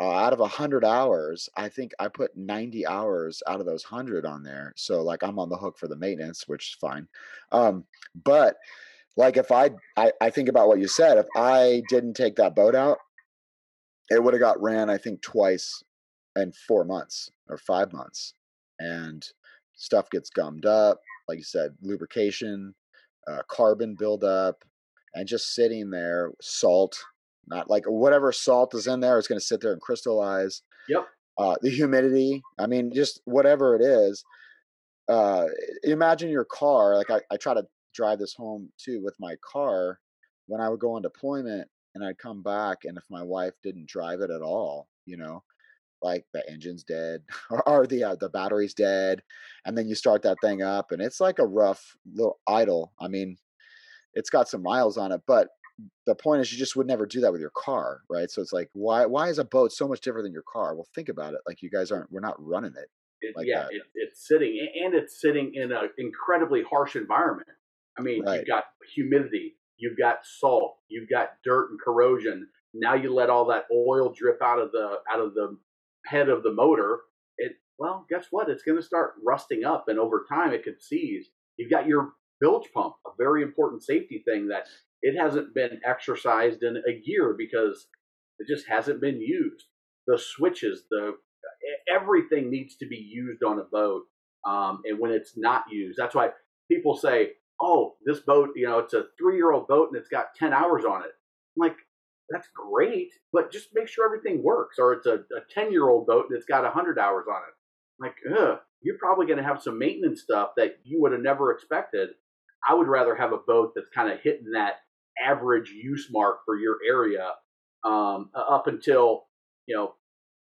uh, out of 100 hours, I think I put 90 hours out of those 100 on there. So like I'm on the hook for the maintenance, which is fine. Um, but like if I, I I think about what you said, if I didn't take that boat out, it would have got ran I think twice in 4 months or 5 months. And stuff gets gummed up, like you said, lubrication, uh, carbon buildup, and just sitting there, salt, not like whatever salt is in there is going to sit there and crystallize. Yep. Uh, the humidity, I mean, just whatever it is. Uh, imagine your car. Like I, I try to drive this home too with my car when I would go on deployment and I'd come back, and if my wife didn't drive it at all, you know, like the engine's dead or, or the uh, the battery's dead, and then you start that thing up, and it's like a rough little idle. I mean, it's got some miles on it, but the point is you just would never do that with your car, right? So it's like why why is a boat so much different than your car? Well, think about it. Like you guys aren't we're not running it. It, like yeah, that. it, it's sitting and it's sitting in an incredibly harsh environment. I mean, Right. you've got humidity, you've got salt, you've got dirt and corrosion. Now you let all that oil drip out of the out of the head of the motor. It well, guess what? It's going to start rusting up, and over time it could seize. You've got your bilge pump, a very important safety thing that it hasn't been exercised in a year because it just hasn't been used. The switches, the everything needs to be used on a boat. Um, and when it's not used, that's why people say, "Oh, this boat, you know, it's a three-year-old boat and it's got ten hours on it." I'm like, that's great, but just make sure everything works. Or it's a, a ten-year-old boat and it's got hundred hours on it. Like, ugh, you're probably going to have some maintenance stuff that you would have never expected. I would rather have a boat that's kind of hitting that average use mark for your area um, up until you know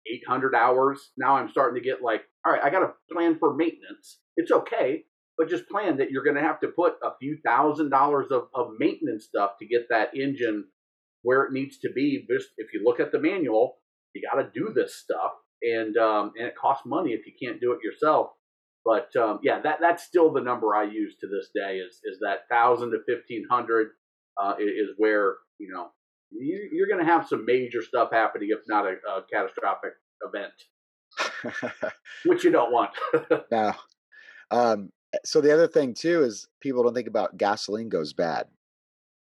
800 hours. Now I'm starting to get like, all right, I got to plan for maintenance. It's okay, but just plan that you're going to have to put a few thousand dollars of, of maintenance stuff to get that engine where it needs to be. Just if you look at the manual, you got to do this stuff, and um, and it costs money if you can't do it yourself. But um, yeah, that that's still the number I use to this day is is that thousand to fifteen hundred uh, is where you know you, you're going to have some major stuff happening if not a, a catastrophic event, which you don't want. now, um, so the other thing too is people don't think about gasoline goes bad,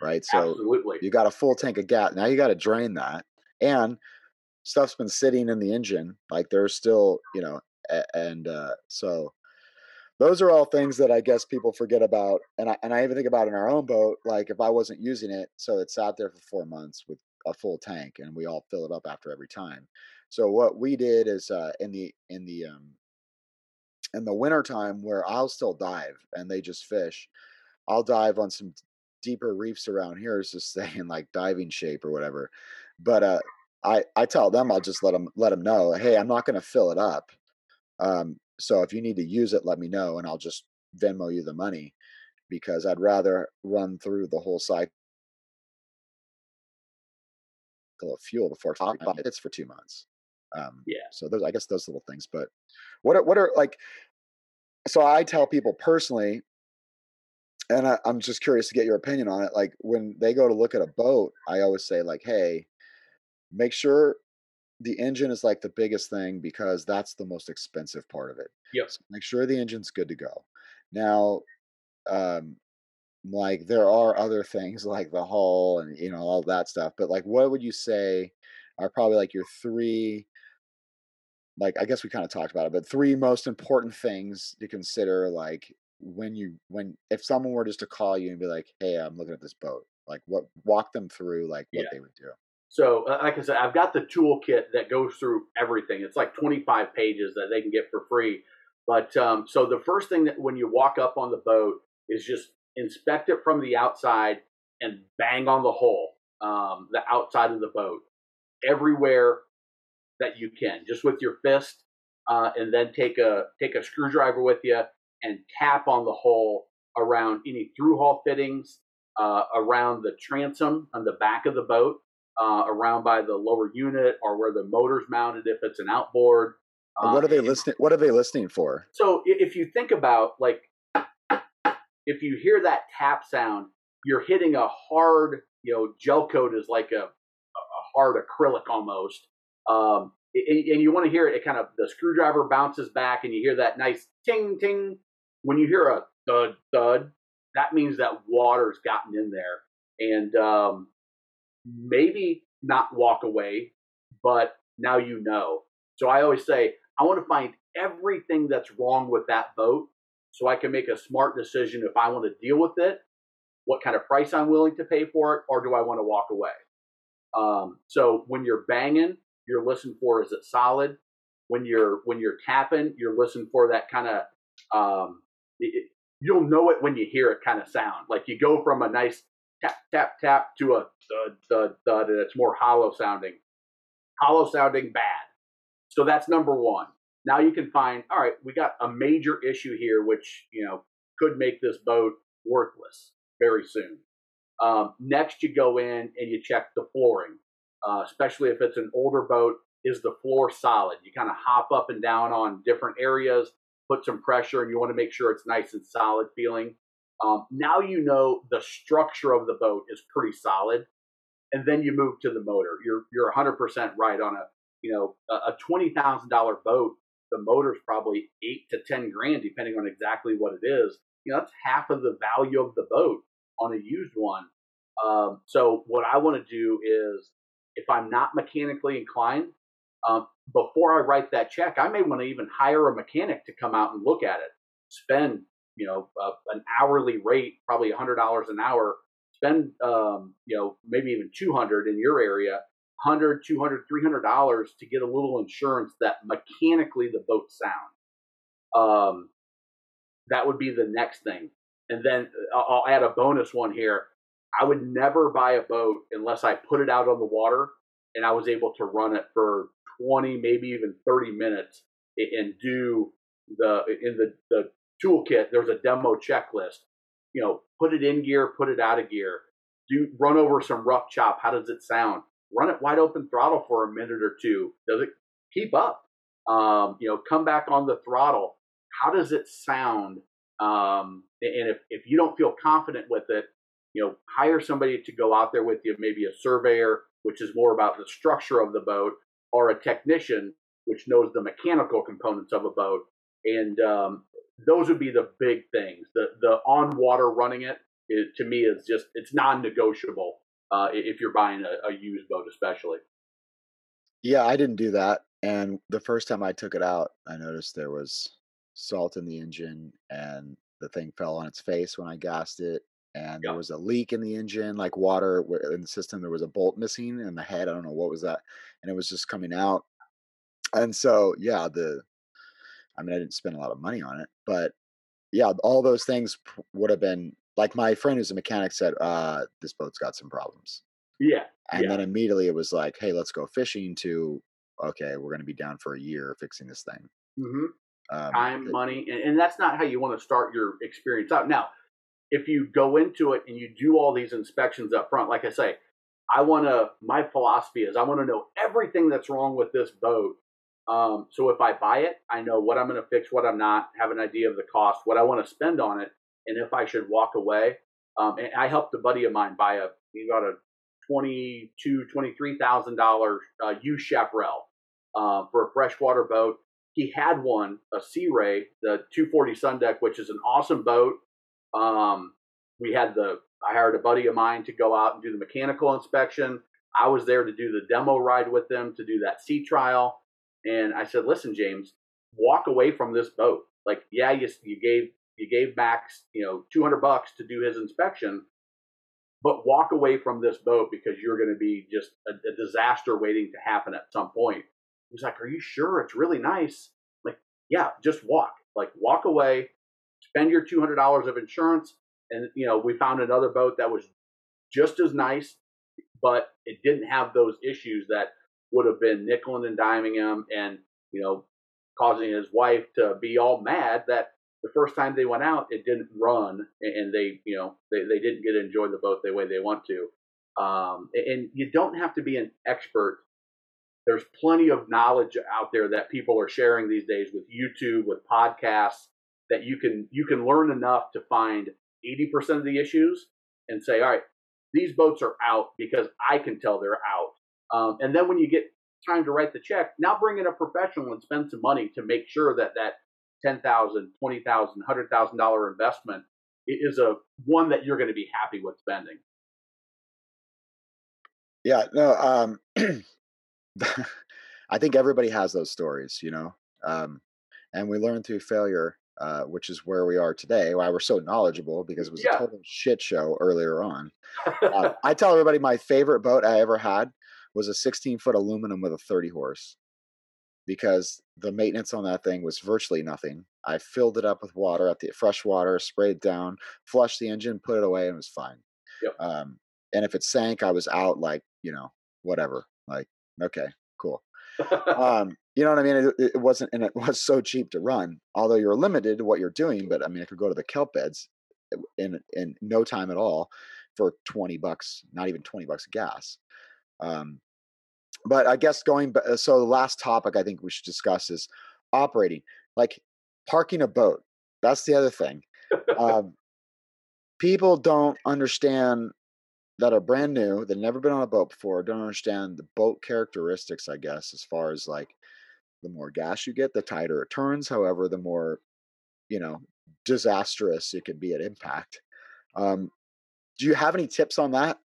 right? So Absolutely. you got a full tank of gas. Now you got to drain that, and stuff's been sitting in the engine. Like there's still, you know, and uh, so those are all things that I guess people forget about. And I and I even think about in our own boat. Like if I wasn't using it, so it sat there for four months with a full tank, and we all fill it up after every time. So what we did is uh, in the in the um, in the wintertime where I'll still dive and they just fish, I'll dive on some deeper reefs around here is just saying like diving shape or whatever. But uh, I I tell them I'll just let them let them know, hey, I'm not going to fill it up. Um, so if you need to use it, let me know and I'll just Venmo you the money because I'd rather run through the whole cycle of fuel before it's for two months. Um, Yeah. So those I guess those little things. But what are, what are like? So I tell people personally, and I, I'm just curious to get your opinion on it. Like when they go to look at a boat, I always say like, hey, make sure the engine is like the biggest thing because that's the most expensive part of it. Yep. So make sure the engine's good to go. Now, um, like there are other things like the hull and you know all that stuff, but like what would you say are probably like your three like I guess we kind of talked about it, but three most important things to consider like when you when if someone were just to call you and be like, "Hey, I'm looking at this boat." Like what walk them through like what Yeah. they would do. So, uh, like I said, I've got the toolkit that goes through everything. It's like 25 pages that they can get for free. But um, so the first thing that when you walk up on the boat is just inspect it from the outside and bang on the hull, um, the outside of the boat, everywhere that you can, just with your fist, uh, and then take a take a screwdriver with you and tap on the hole around any through hull fittings, uh, around the transom on the back of the boat, uh, around by the lower unit, or where the motor's mounted if it's an outboard. And what are they listening? What are they listening for? So if you think about like, if you hear that tap sound, you're hitting a hard, you know, gel coat is like a, a hard acrylic almost. Um, and, and you want to hear it, it kind of, the screwdriver bounces back and you hear that nice ting ting. When you hear a thud thud, that means that water's gotten in there. And um, maybe not walk away, but now you know. So I always say, I want to find everything that's wrong with that boat so I can make a smart decision if I want to deal with it, what kind of price I'm willing to pay for it, or do I want to walk away. Um, so when you're banging, you're listening for is it solid. When you're when you're tapping, you're listening for that kind of um, you'll know it when you hear it kind of sound. Like you go from a nice tap tap tap to a thud thud thud, and it's more hollow sounding. Hollow sounding bad. So that's number one. Now you can find, all right, we got a major issue here, which you know could make this boat worthless very soon. Um, next, you go in and you check the flooring, uh, especially if it's an older boat. Is the floor solid? You kind of hop up and down on different areas, put some pressure, and you want to make sure it's nice and solid feeling. Um, now you know the structure of the boat is pretty solid, and then you move to the motor. You're you're 100% right on a you know a, twenty thousand dollar boat. The motor's probably eight to ten grand, depending on exactly what it is. You know that's half of the value of the boat on a used one. Um, so what I want to do is, if I'm not mechanically inclined, um, before I write that check, I may want to even hire a mechanic to come out and look at it. Spend you know uh, an hourly rate, probably a hundred dollars an hour. Spend um, you know maybe even two hundred in your area, 100 200 300 dollars to get a little insurance that mechanically the boat sound. Um, that would be the next thing. And then uh, I'll add a bonus one here. I would never buy a boat unless I put it out on the water and I was able to run it for 20, maybe even 30 minutes and do the in the, the toolkit. There's a demo checklist. You know, put it in gear, put it out of gear. Do run over some rough chop. How does it sound? Run it wide open throttle for a minute or two. Does it keep up? Um, you know, come back on the throttle. How does it sound? Um, and if, if you don't feel confident with it, you know, hire somebody to go out there with you, maybe a surveyor, which is more about the structure of the boat, or a technician, which knows the mechanical components of a boat. And um, those would be the big things. The the on water running it, it to me is just it's non-negotiable uh, if you're buying a, a used boat, especially. Yeah, I didn't do that. And the first time I took it out, I noticed there was salt in the engine and the thing fell on its face when I gassed it. And there was a leak in the engine, like water in the system. There was a bolt missing in the head. I don't know what was that. And it was just coming out. And so, yeah, the, I mean, I didn't spend a lot of money on it, but yeah, all those things would have been like my friend who's a mechanic said, uh, this boat's got some problems. Yeah, And Yeah. then immediately it was like, hey, let's go fishing to, okay, we're going to be down for a year fixing this thing. hmm Um, time, it- money, and, and that's not how you want to start your experience out. Now, if you go into it and you do all these inspections up front, like I say, I want to. My philosophy is I want to know everything that's wrong with this boat. Um, so if I buy it, I know what I'm going to fix, what I'm not, have an idea of the cost, what I want to spend on it, and if I should walk away. Um, and I helped a buddy of mine buy a. He got a twenty-two, twenty-three thousand dollars uh, used chaparral uh, for a freshwater boat he had one, a Sea Ray, the 240 Sun Deck, which is an awesome boat. Um, we had the, I hired a buddy of mine to go out and do the mechanical inspection. I was there to do the demo ride with them to do that sea trial. And I said, listen, James, walk away from this boat. Like, yeah, you, you gave, you gave Max, you know, 200 bucks to do his inspection, but walk away from this boat because you're going to be just a, a disaster waiting to happen at some point. He's like, Are you sure? It's really nice. Like, yeah, just walk. Like, walk away, spend your $200 of insurance. And, you know, we found another boat that was just as nice, but it didn't have those issues that would have been nickeling and diming him and, you know, causing his wife to be all mad that the first time they went out, it didn't run, and they, you know, they, they didn't get to enjoy the boat the way they want to. Um, and you don't have to be an expert. There's plenty of knowledge out there that people are sharing these days with YouTube, with podcasts, that you can you can learn enough to find 80% of the issues and say, all right, these boats are out because I can tell they're out. Um, and then when you get time to write the check, now bring in a professional and spend some money to make sure that that ten thousand, twenty thousand, hundred thousand dollar investment is a one that you're going to be happy with spending. Yeah, no, um, I think everybody has those stories, you know, um, and we learn through failure, uh, which is where we are today. Why we're so knowledgeable because it was Yeah. a total shit show earlier on. Uh, I tell everybody my favorite boat I ever had was a 16 foot aluminum with a 30 horse because the maintenance on that thing was virtually nothing. I filled it up with water at the fresh water, sprayed it down, flushed the engine, put it away, and it was fine. Yep. Um, and if it sank, I was out like you know whatever. Like okay, cool. Um, you know what I mean? It, it wasn't, and it was so cheap to run. Although you're limited to what you're doing, but I mean, I could go to the kelp beds in in no time at all for 20 bucks, not even 20 bucks of gas. Um, but I guess going, so the last topic I think we should discuss is operating, like parking a boat. That's the other thing. Um, people don't understand that are brand new, they've never been on a boat before, don't understand the boat characteristics, I guess, as far as like the more gas you get, the tighter it turns. However, the more, you know, disastrous it can be at impact. Um, do you have any tips on that?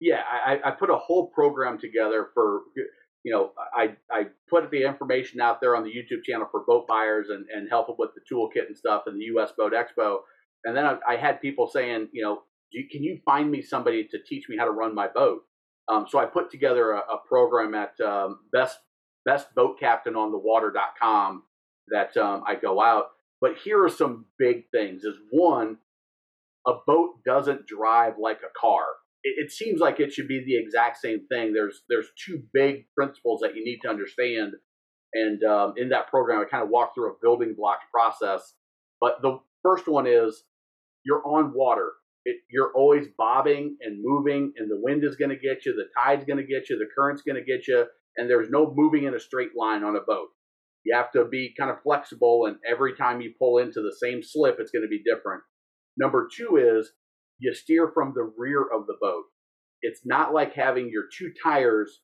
Yeah, I, I put a whole program together for, you know, I, I put the information out there on the YouTube channel for boat buyers and, and help them with the toolkit and stuff and the US Boat Expo. And then I, I had people saying, you know, "Do you, can you find me somebody to teach me how to run my boat? Um, so I put together a, a program at um, best bestboatcaptainonthewater.com that um, I go out. But here are some big things: is one, a boat doesn't drive like a car it, it seems like it should be the exact same thing. There's there's two big principles that you need to understand, and um, in that program, I kind of walk through a building blocks process. But the first one is you're on water. It, you're always bobbing and moving, and the wind is going to get you, the tide's going to get you, the current's going to get you, and there's no moving in a straight line on a boat. You have to be kind of flexible, and every time you pull into the same slip, it's going to be different. Number two is you steer from the rear of the boat. It's not like having your two tires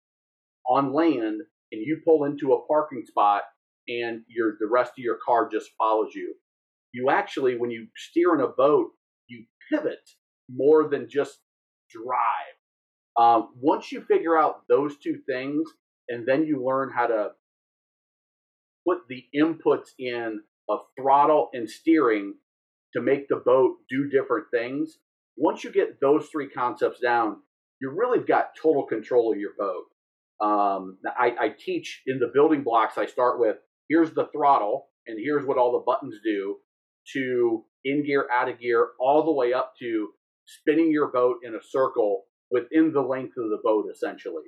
on land and you pull into a parking spot and your the rest of your car just follows you. You actually, when you steer in a boat, you pivot more than just drive. Um, once you figure out those two things, and then you learn how to put the inputs in of throttle and steering to make the boat do different things. Once you get those three concepts down, you really've got total control of your boat. Um, I, I teach in the building blocks. I start with here's the throttle, and here's what all the buttons do to in gear, out of gear, all the way up to spinning your boat in a circle within the length of the boat, essentially.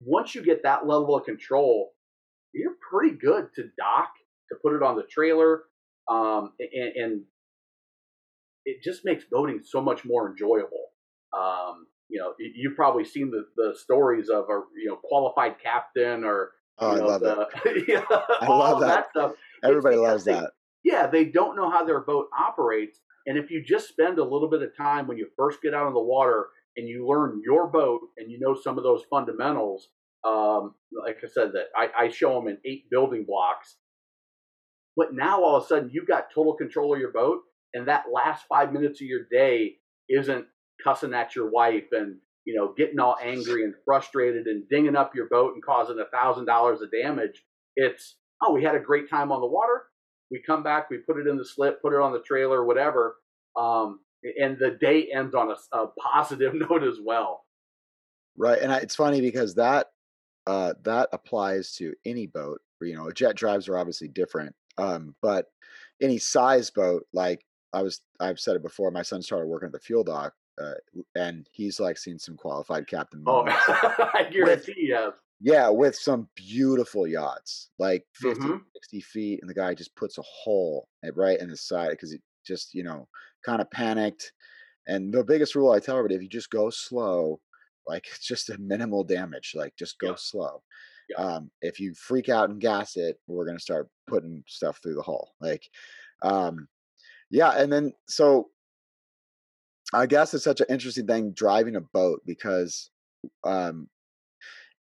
Once you get that level of control, you're pretty good to dock, to put it on the trailer, um, and, and it just makes boating so much more enjoyable. Um, you know, you've probably seen the, the stories of a you know qualified captain or Oh, you I love the, it. yeah, I love that. that stuff. Everybody loves they- that. Yeah, they don't know how their boat operates, and if you just spend a little bit of time when you first get out on the water and you learn your boat and you know some of those fundamentals, um, like I said, that I, I show them in eight building blocks. But now all of a sudden you've got total control of your boat, and that last five minutes of your day isn't cussing at your wife and you know getting all angry and frustrated and dinging up your boat and causing a thousand dollars of damage. It's oh, we had a great time on the water. We come back, we put it in the slip, put it on the trailer, whatever, um, and the day ends on a, a positive note as well. Right, and I, it's funny because that uh, that applies to any boat. You know, jet drives are obviously different, um, but any size boat, like I was, I've said it before. My son started working at the fuel dock, uh, and he's like seen some qualified captain Oh, I guarantee you have. Yeah, with some beautiful yachts, like 50, hmm 60 feet, and the guy just puts a hole right in the side because he just, you know, kind of panicked. And the biggest rule I tell everybody, if you just go slow, like it's just a minimal damage, like just go Yeah. slow. Yeah. Um, if you freak out and gas it, we're gonna start putting stuff through the hull. Like, um, yeah, and then so I guess it's such an interesting thing driving a boat because um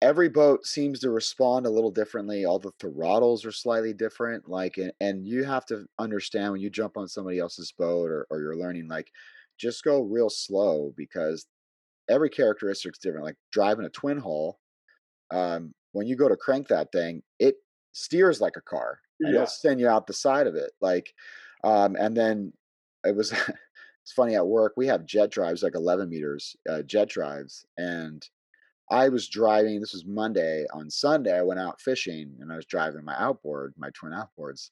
every boat seems to respond a little differently. All the throttles are slightly different. Like, and, and you have to understand when you jump on somebody else's boat or, or you're learning, like, just go real slow because every characteristic's different. Like driving a twin hull, um, when you go to crank that thing, it steers like a car and Yeah. it'll send you out the side of it. Like, um, and then it was it's funny at work we have jet drives like 11 meters uh, jet drives and I was driving. This was Monday. On Sunday, I went out fishing and I was driving my outboard, my twin outboards,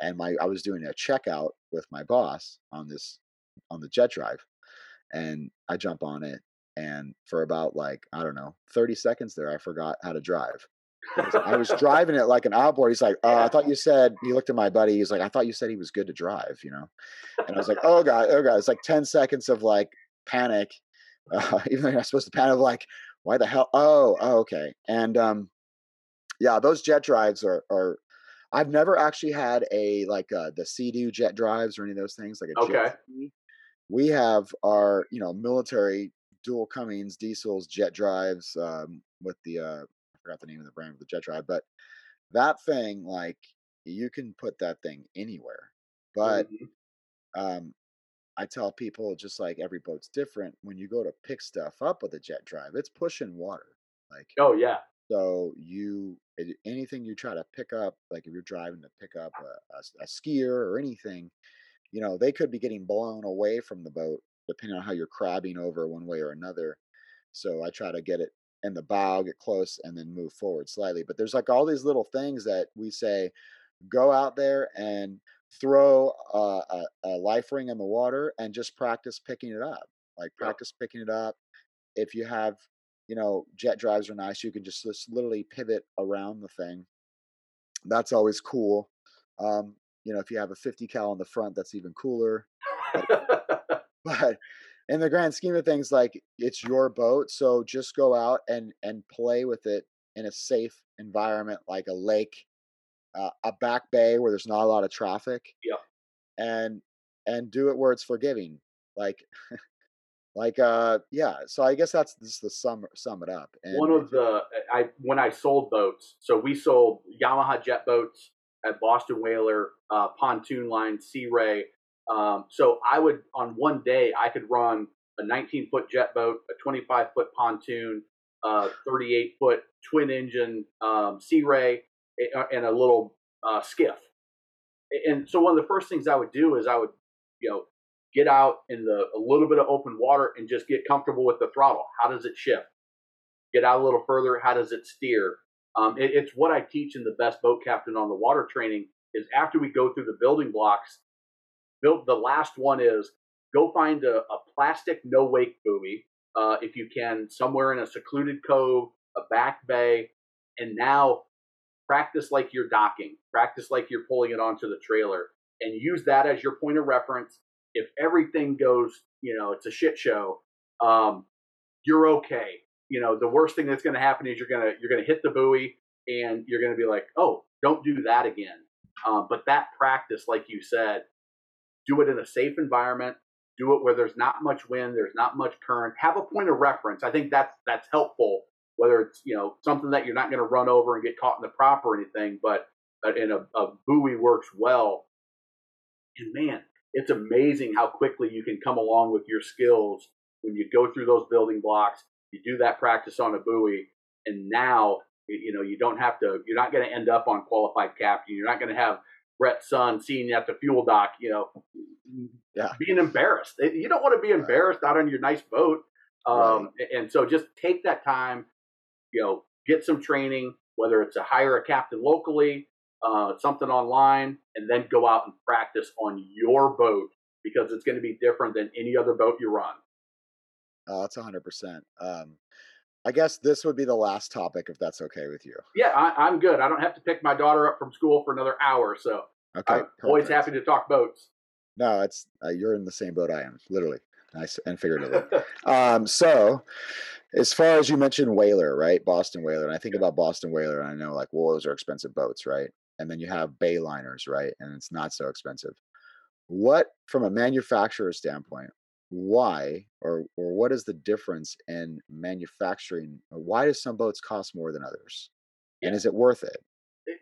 and my I was doing a checkout with my boss on this on the jet drive, and I jump on it, and for about like I don't know, thirty seconds there, I forgot how to drive. I was driving it like an outboard. He's like, uh, I thought you said. He looked at my buddy. He's like, I thought you said he was good to drive, you know. And I was like, Oh god, oh god. It's like ten seconds of like panic, uh, even though you're not supposed to panic. Like, why the hell? Oh, oh, okay. And um, yeah, those jet drives are are. I've never actually had a like uh, the Sea-Doo jet drives or any of those things like a Okay. jet. We have our you know military dual Cummins diesels jet drives um, with the uh, forgot the name of the brand of the jet drive, but that thing like you can put that thing anywhere. But Mhm. um, I tell people just like every boat's different. When you go to pick stuff up with a jet drive, it's pushing water. Like Oh yeah. so, you anything you try to pick up, like if you're driving to pick up a skier or anything, you know they could be getting blown away from the boat depending on how you're crabbing over one way or another. So I try to get it in the bow, get close, and then move forward slightly. But there's like all these little things that we say go out there and throw a, a, a life ring in the water and just practice picking it up. Like Yeah. practice picking it up. If you have, you know, jet drives are nice. You can just, just literally pivot around the thing. That's always cool. Um, you know, if you have a 50 cal on the front, that's even cooler. But in the grand scheme of things, like it's your boat, so just go out and and play with it in a safe environment, like a lake, uh, a back bay where there's not a lot of traffic. Yeah. And and do it where it's forgiving, like like uh yeah. So I guess that's just the sum sum it up. And One of the I when I sold boats, so we sold Yamaha jet boats at Boston Whaler, uh, pontoon line, Sea Ray. Um, so I would on one day I could run a 19 foot jet boat, a 25 foot pontoon, a 38 foot twin engine um, Sea Ray, and a little uh, skiff. And so one of the first things I would do is I would, you know, get out in the a little bit of open water and just get comfortable with the throttle. How does it shift? Get out a little further. How does it steer? Um, it- it's what I teach in the best boat captain on the water training. Is after we go through the building blocks, the last one is go find a, a plastic no wake buoy uh, if you can somewhere in a secluded cove, a back bay, and now practice like you're docking, practice like you're pulling it onto the trailer, and use that as your point of reference. If everything goes, you know, it's a shit show, um, you're okay. You know, the worst thing that's going to happen is you're gonna you're gonna hit the buoy and you're gonna be like, oh, don't do that again. Um, but that practice, like you said, do it in a safe environment. Do it where there's not much wind, there's not much current. Have a point of reference. I think that's that's helpful. Whether it's you know something that you're not going to run over and get caught in the prop or anything, but in a, a buoy works well. And man, it's amazing how quickly you can come along with your skills when you go through those building blocks. You do that practice on a buoy, and now you know you don't have to. You're not going to end up on qualified captain. You're not going to have Brett Sun seeing you at the fuel dock. You know, Yeah. being embarrassed. You don't want to be embarrassed out on your nice boat. Um, a- And so just take that time. You know, get some training, whether it's to hire a captain locally, uh, something online, and then go out and practice on your boat because it's going to be different than any other boat you run. Uh, that's hundred percent. Um, I guess this would be the last topic if that's okay with you. Yeah, I, am good. I don't have to pick my daughter up from school for another hour, so okay, I'm perfect. always happy to talk boats. No, it's uh, you're in the same boat I am, literally, nice and figuratively. um, so, as far as you mentioned whaler, right? Boston whaler, and I think about Boston whaler, and I know like, well, those are expensive boats, right? And then you have Bayliners, right? And it's not so expensive. What, from a manufacturer standpoint, why or or what is the difference in manufacturing why do some boats cost more than others? And is it worth it? It,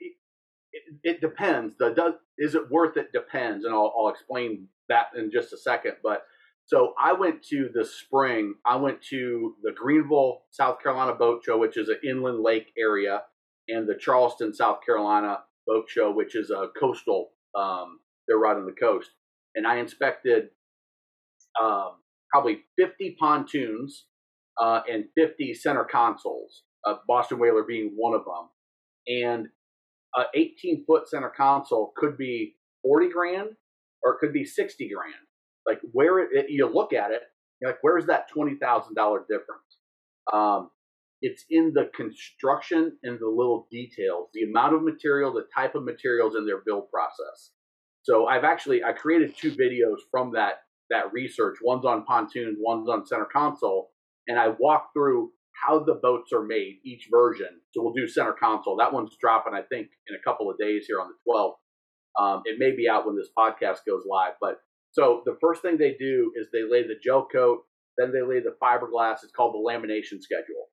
it, it depends. The does is it worth it depends and I'll, I'll explain that in just a second but so i went to the spring i went to the greenville south carolina boat show which is an inland lake area and the charleston south carolina boat show which is a coastal um, they're right on the coast and i inspected um, probably 50 pontoons uh, and 50 center consoles, uh, Boston Whaler being one of them. And an 18 foot center console could be 40 grand or it could be 60 grand. Like where it, you look at it, like where's that $20,000 difference? Um, it's in the construction and the little details, the amount of material, the type of materials in their build process. So I've actually I created two videos from that that research. One's on pontoons, one's on center console, and I walk through how the boats are made, each version. So we'll do center console. That one's dropping, I think, in a couple of days here on the 12th. Um, it may be out when this podcast goes live, but so the first thing they do is they lay the gel coat, then they lay the fiberglass. It's called the lamination schedule.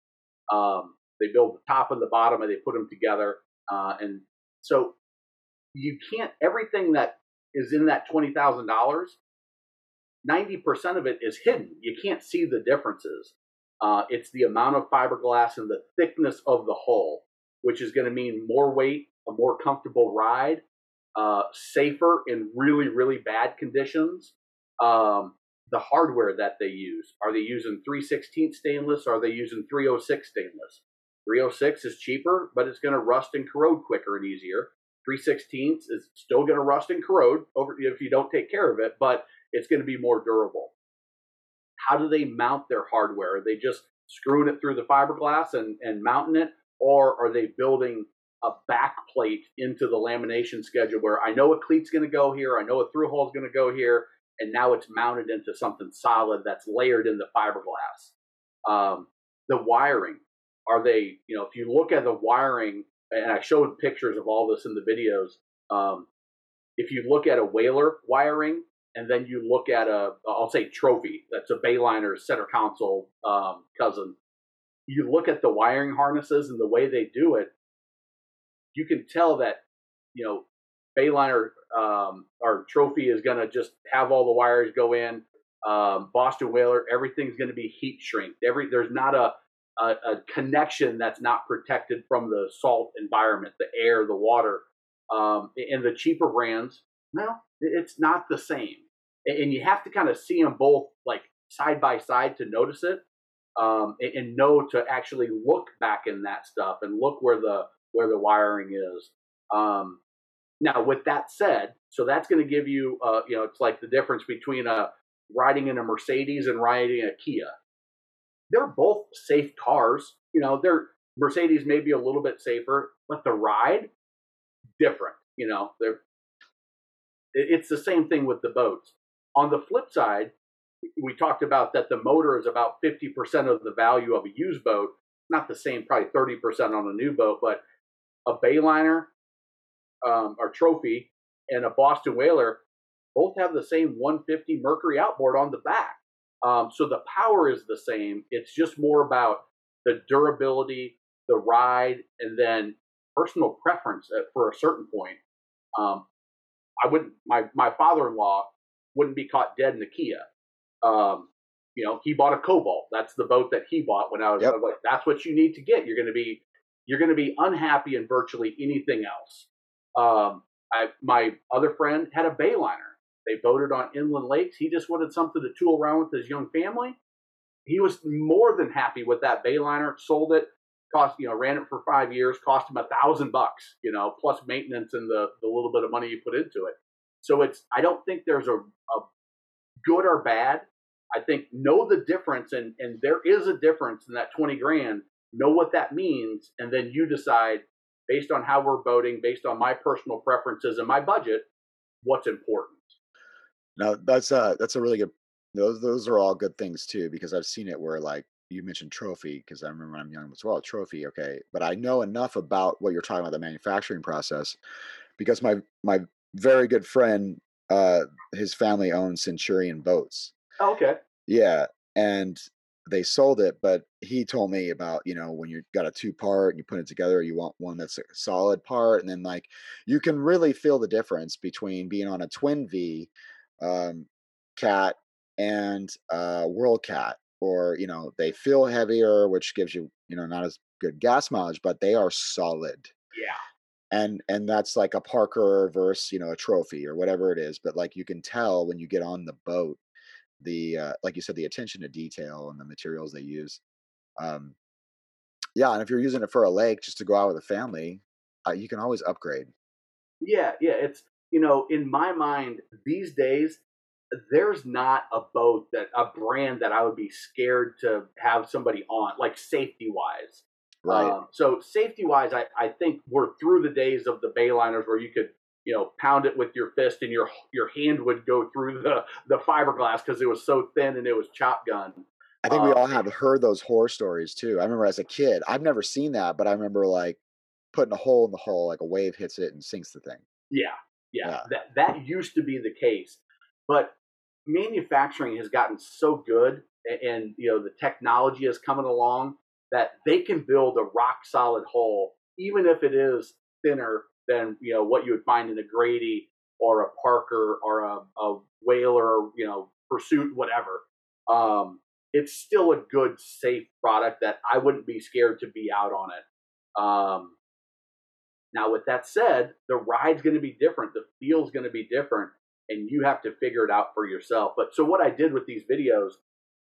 Um, they build the top and the bottom, and they put them together. Uh, and so you can't everything that is in that twenty thousand dollars 90% of it is hidden. You can't see the differences. Uh, it's the amount of fiberglass and the thickness of the hull, which is going to mean more weight, a more comfortable ride, uh, safer in really, really bad conditions. Um, the hardware that they use are they using 316 stainless? Are they using 306 stainless? 306 is cheaper, but it's going to rust and corrode quicker and easier. 316 is still going to rust and corrode over if you don't take care of it, but it's going to be more durable. How do they mount their hardware? Are they just screwing it through the fiberglass and, and mounting it? Or are they building a back plate into the lamination schedule where I know a cleat's going to go here, I know a through hole is going to go here, and now it's mounted into something solid that's layered in the fiberglass. Um, the wiring, are they, you know, if you look at the wiring, and I showed pictures of all this in the videos, um, if you look at a whaler wiring, and then you look at a I'll say trophy that's a Bayliner center console um, cousin. You look at the wiring harnesses and the way they do it, you can tell that you know Bayliner um, or trophy is going to just have all the wires go in. Um, Boston Whaler, everything's going to be heat shrink. Every there's not a, a, a connection that's not protected from the salt environment, the air, the water. Um, and the cheaper brands, no, it's not the same and you have to kind of see them both like side by side to notice it um, and, and, know to actually look back in that stuff and look where the where the wiring is. Um, now with that said so that's going to give you uh, you know it's like the difference between a uh, riding in a mercedes and riding a kia. They're both safe cars you know they're mercedes may be a little bit safer but the ride different you know they're it's the same thing with the boats on the flip side, we talked about that the motor is about 50% of the value of a used boat. Not the same, probably 30% on a new boat, but a Bayliner um, or Trophy and a Boston Whaler both have the same 150 Mercury outboard on the back. Um, so the power is the same. It's just more about the durability, the ride, and then personal preference for a certain point. Um, I wouldn't. My my father-in-law wouldn't be caught dead in the Kia. Um, you know, he bought a Cobalt. That's the boat that he bought when I was, yep. I was like, that's what you need to get. You're going to be, you're going to be unhappy in virtually anything else. Um, I, my other friend had a Bayliner. They boated on inland lakes. He just wanted something to tool around with his young family. He was more than happy with that Bayliner. Sold it, cost you know, ran it for five years, cost him a thousand bucks, you know, plus maintenance and the the little bit of money you put into it. So it's I don't think there's a, a good or bad. I think know the difference, and and there is a difference in that twenty grand. Know what that means, and then you decide based on how we're voting, based on my personal preferences and my budget, what's important. Now that's uh that's a really good. Those those are all good things too because I've seen it where like you mentioned trophy because I remember I'm young as well trophy okay but I know enough about what you're talking about the manufacturing process because my my very good friend uh his family owns Centurion boats Oh, okay. yeah and they sold it but he told me about you know when you got a two part and you put it together you want one that's a solid part and then like you can really feel the difference between being on a twin V um cat and uh world cat or you know they feel heavier which gives you you know not as good gas mileage but they are solid Yeah. And and that's like a parker versus you know a trophy or whatever it is but like you can tell when you get on the boat the uh, like you said the attention to detail and the materials they use um yeah and if you're using it for a lake just to go out with a family uh, you can always upgrade Yeah, yeah. It's you know, in my mind, these days, there's not a boat that a brand that I would be scared to have somebody on, like safety wise. Right Um, so safety wise, I, I think we're through the days of the bayliners where you could, you know, pound it with your fist and your your hand would go through the the fiberglass because it was so thin and it was chop gun. i think we uh, all have heard those horror stories too i remember as a kid i've never seen that but i remember like putting a hole in the hull like a wave hits it and sinks the thing Yeah, yeah, Yeah. That that used to be the case, but manufacturing has gotten so good, a- and you know the technology is coming along that they can build a rock solid hull, even if it is thinner than you know what you would find in a Grady or a Parker or a, a Whaler, you know, Pursuit, whatever. Um, it's still a good, safe product that I wouldn't be scared to be out on it. Um, now, with that said, the ride's going to be different, the feel's going to be different, and you have to figure it out for yourself. But so, what I did with these videos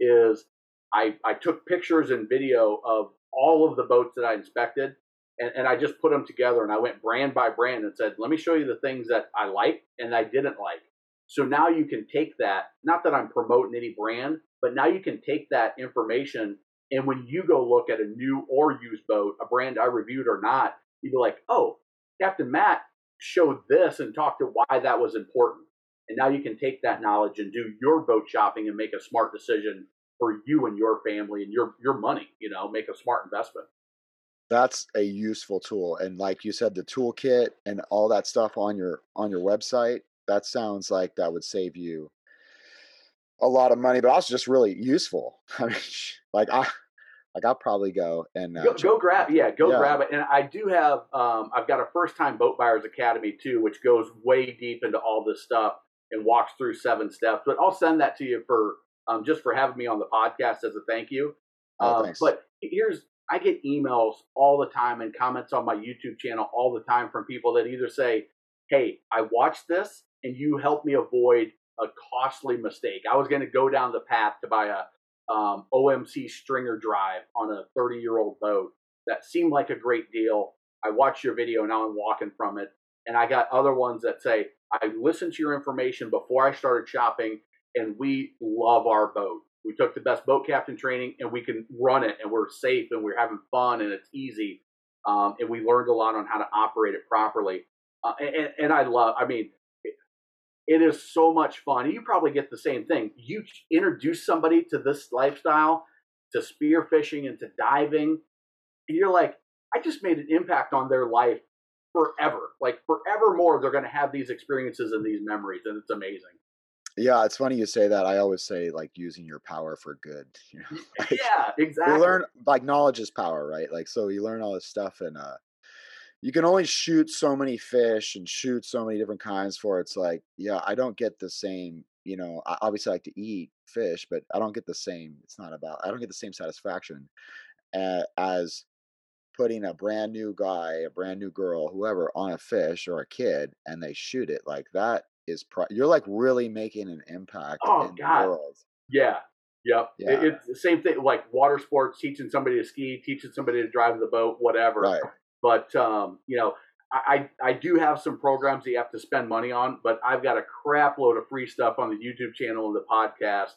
is I, I took pictures and video of all of the boats that I inspected, and, and I just put them together and I went brand by brand and said, let me show you the things that I liked and I didn't like. So now you can take that, not that I'm promoting any brand, but now you can take that information and when you go look at a new or used boat, a brand I reviewed or not, you'd be like, oh, Captain Matt showed this and talked to why that was important. And now you can take that knowledge and do your boat shopping and make a smart decision for you and your family and your your money, you know, make a smart investment. that's a useful tool and like you said the toolkit and all that stuff on your on your website that sounds like that would save you a lot of money but also just really useful i mean like i like i'll probably go and uh, Go, go grab, yeah, go Yeah. grab it. And I do have, um, I've got a first time boat buyers academy too, which goes way deep into all this stuff and walks through seven steps. But I'll send that to you for um, just for having me on the podcast as a thank you. Oh, Um, but here's, I get emails all the time and comments on my YouTube channel all the time from people that either say, "Hey, I watched this and you helped me avoid a costly mistake. I was going to go down the path to buy a um, OMC stringer drive on a 30 year old boat that seemed like a great deal. I watched your video, and now I'm walking from it. And I got other ones that say, I listened to your information before I started shopping, and we love our boat. We took the best boat captain training, and we can run it, and we're safe, and we're having fun, and it's easy. Um, and we learned a lot on how to operate it properly. Uh, and, and I love, I mean, it is so much fun. You probably get the same thing. You introduce somebody to this lifestyle, to spear fishing and to diving, and you're like, I just made an impact on their life forever. Like forevermore, they're going to have these experiences and these memories, and it's amazing. Yeah it's funny you say that i always say like using your power for good you know like, yeah, exactly. you learn like knowledge is power right like so you learn all this stuff and uh you can only shoot so many fish and shoot so many different kinds for it's like yeah i don't get the same you know I obviously like to eat fish but i don't get the same it's not about i don't get the same satisfaction uh, as putting a brand new guy a brand new girl whoever on a fish or a kid and they shoot it like that is pri- you're like really making an impact Oh, in God. the world Yeah. Yep. It- it's the same thing like water sports, teaching somebody to ski, teaching somebody to drive the boat, whatever. right But um, you know, I, I I do have some programs that you have to spend money on, but I've got a crap load of free stuff on the YouTube channel and the podcast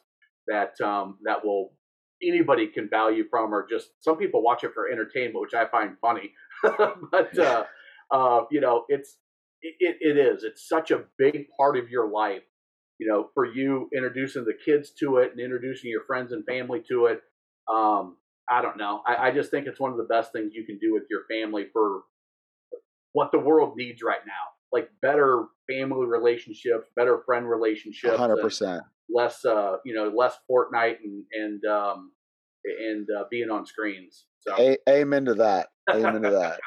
that um, that will anybody can value from, or just some people watch it for entertainment, which I find funny. but uh, uh, you know, it's it, it is. It's such a big part of your life. You know, for you introducing the kids to it and introducing your friends and family to it. Um, I don't know. I, I just think it's one of the best things you can do with your family for what the world needs right now. Like better family relationships, better friend relationships, hundred percent. less, uh, you know, less Fortnite and and um, and uh, being on screens. So A- amen to that. Amen to that.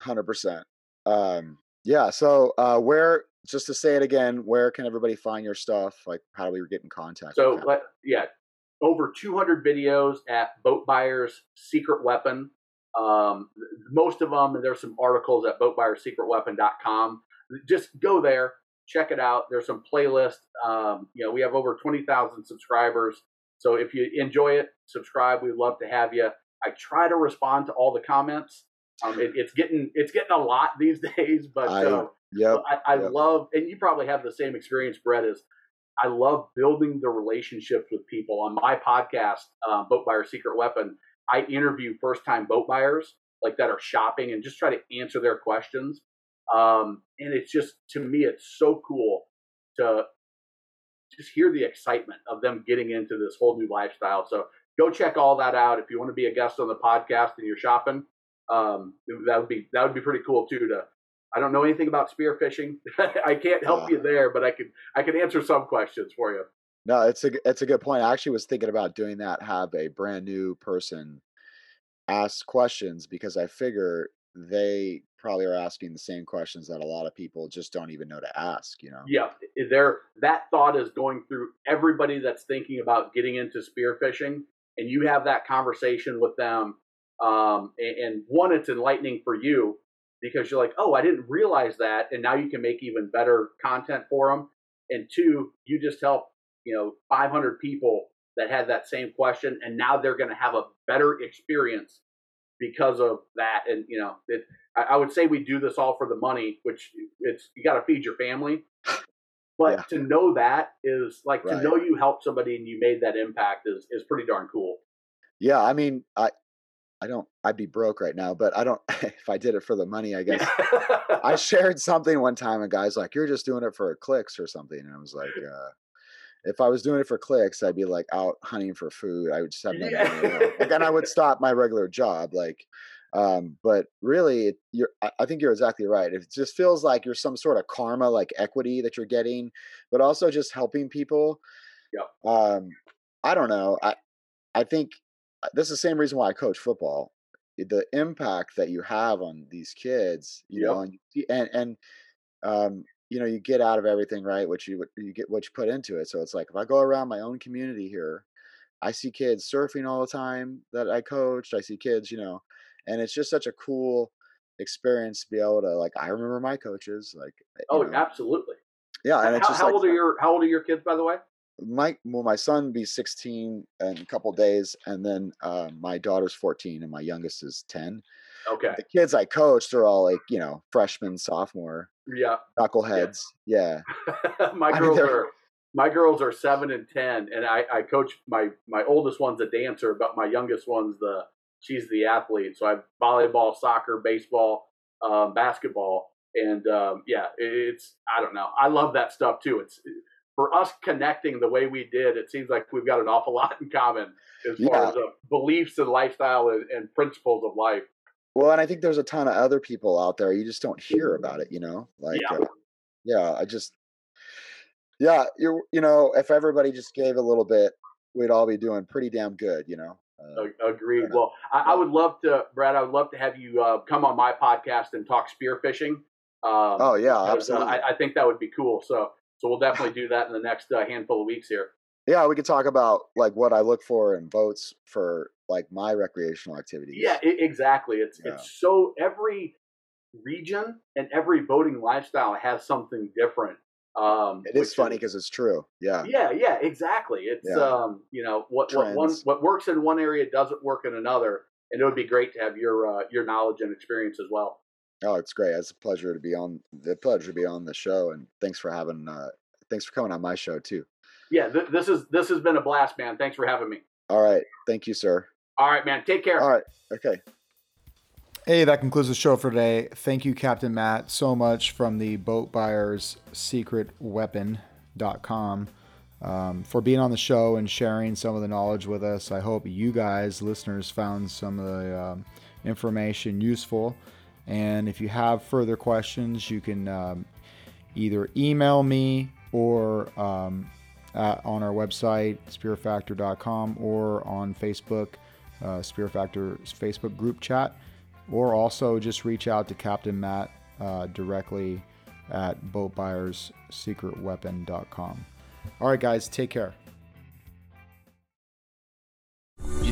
Hundred percent. Um, yeah. So, uh, where? Just to say it again, where can everybody find your stuff? Like, how do we get in contact? So let, yeah, over 200 videos at Boat Buyer's Secret Weapon. Um, most of them, and there's some articles at boatbuyersecretweapon.com. Just go there, check it out. There's some playlists. Um, you know, we have over 20,000 subscribers. So if you enjoy it, subscribe. We'd love to have you. I try to respond to all the comments. Um, it, it's getting it's getting a lot these days, but I- uh, yep. I, I yep. love, and you probably have the same experience, Brett. Is I love building the relationships with people on my podcast, uh, Boat Buyer Secret Weapon. I interview first-time boat buyers like that are shopping and just try to answer their questions. Um, and it's just to me, it's so cool to just hear the excitement of them getting into this whole new lifestyle. So go check all that out if you want to be a guest on the podcast and you're shopping. Um, that would be that would be pretty cool too. To I don't know anything about spearfishing. I can't help Uh. you there, but I could I could answer some questions for you. No, it's a it's a good point. I actually was thinking about doing that. Have a brand new person ask questions because I figure they probably are asking the same questions that a lot of people just don't even know to ask. You know? Yeah, there that thought is going through everybody that's thinking about getting into spearfishing, and you have that conversation with them. Um, and, and one, it's enlightening for you because you're like, oh, I didn't realize that, and now you can make even better content for them. And two, you just help you know 500 people that had that same question, and now they're going to have a better experience because of that. And you know, it, I, I would say we do this all for the money, which it's you got to feed your family. But Yeah. to know that is like to know you helped somebody and you made that impact is is pretty darn cool. Yeah. I mean, I I don't. I'd be broke right now, but I don't. if I did it for the money, I guess. I shared something one time, and guys like, "You're just doing it for clicks or something," and I was like, uh, "If I was doing it for clicks, I'd be like out hunting for food. I would just have no money. at. Like, and I would stop my regular job. Like, um, but really, it, you're. I, think you're exactly right. It just feels like you're some sort of karma, like equity that you're getting, but also just helping people. Yep. Um, I don't know. I I think this is the same reason why I coach football. The impact that you have on these kids, you know, and and and um, you know, you get out of everything, right? What you you get what you put into it. So it's like if I go around my own community here, I see kids surfing all the time that I coached. I see kids, you know, and it's just such a cool experience to be able to like. I remember my coaches, like, you oh, know, absolutely. yeah, and it's how just how like old are your how old are your kids, by the way? My well, my son be 16 in a couple days, and then uh, my daughter's 14, and my youngest is 10. Okay. The kids I coached are all like you know freshmen, sophomore, Yeah. knuckleheads. Yeah, my I girls they're- are my girls are seven and ten, and I, I coach my my oldest one's a dancer, but my youngest one's the she's the athlete. So I have volleyball, soccer, baseball, um, basketball, and um, yeah, it, it's I don't know. I love that stuff too. It's for us connecting the way we did. It seems like we've got an awful lot in common as far as uh, beliefs and lifestyle and, and principles of life. Well, and I think there's a ton of other people out there you just don't hear about it. You know, like Yeah. uh, yeah, I just yeah, you you know, if everybody just gave a little bit, we'd all be doing pretty damn good. You know. Uh, Agreed. Enough. Well, I, I would love to, Brad. I would love to have you uh, come on my podcast and talk spearfishing. Um, oh yeah, uh, absolutely. I, I think that would be cool. So, so we'll definitely do that in the next uh, handful of weeks here. yeah, we could talk about like what I look for in boats for like my recreational activities. Yeah, i exactly. It's Yeah. it's so every region and every boating lifestyle has something different. Um, it is funny because it's true. Yeah. yeah, yeah, exactly. It's Yeah. um, you know, what what one what works in one area doesn't work in another, and it would be great to have your uh, your knowledge and experience as well. Oh, it's great. It's a pleasure to be on the pleasure to be on the show, and thanks for having uh thanks for coming on my show too. Yeah, th- this is this has been a blast, man. Thanks for having me. All right. Thank you, sir. All right, man. Take care. All right. Okay. Hey, that concludes the show for today. Thank you, Captain Matt, so much from the Boat Buyers Secret Weapon.com um, for being on the show and sharing some of the knowledge with us. I hope you guys, listeners, found some of the um, information useful. And if you have further questions, you can um, either email me or um, at, on our website, spearfactor.com, or on Facebook, uh, Spear Factor's Facebook group chat, or also just reach out to Captain Matt uh, directly at boatbuyerssecretweapon.com. All right, guys, take care.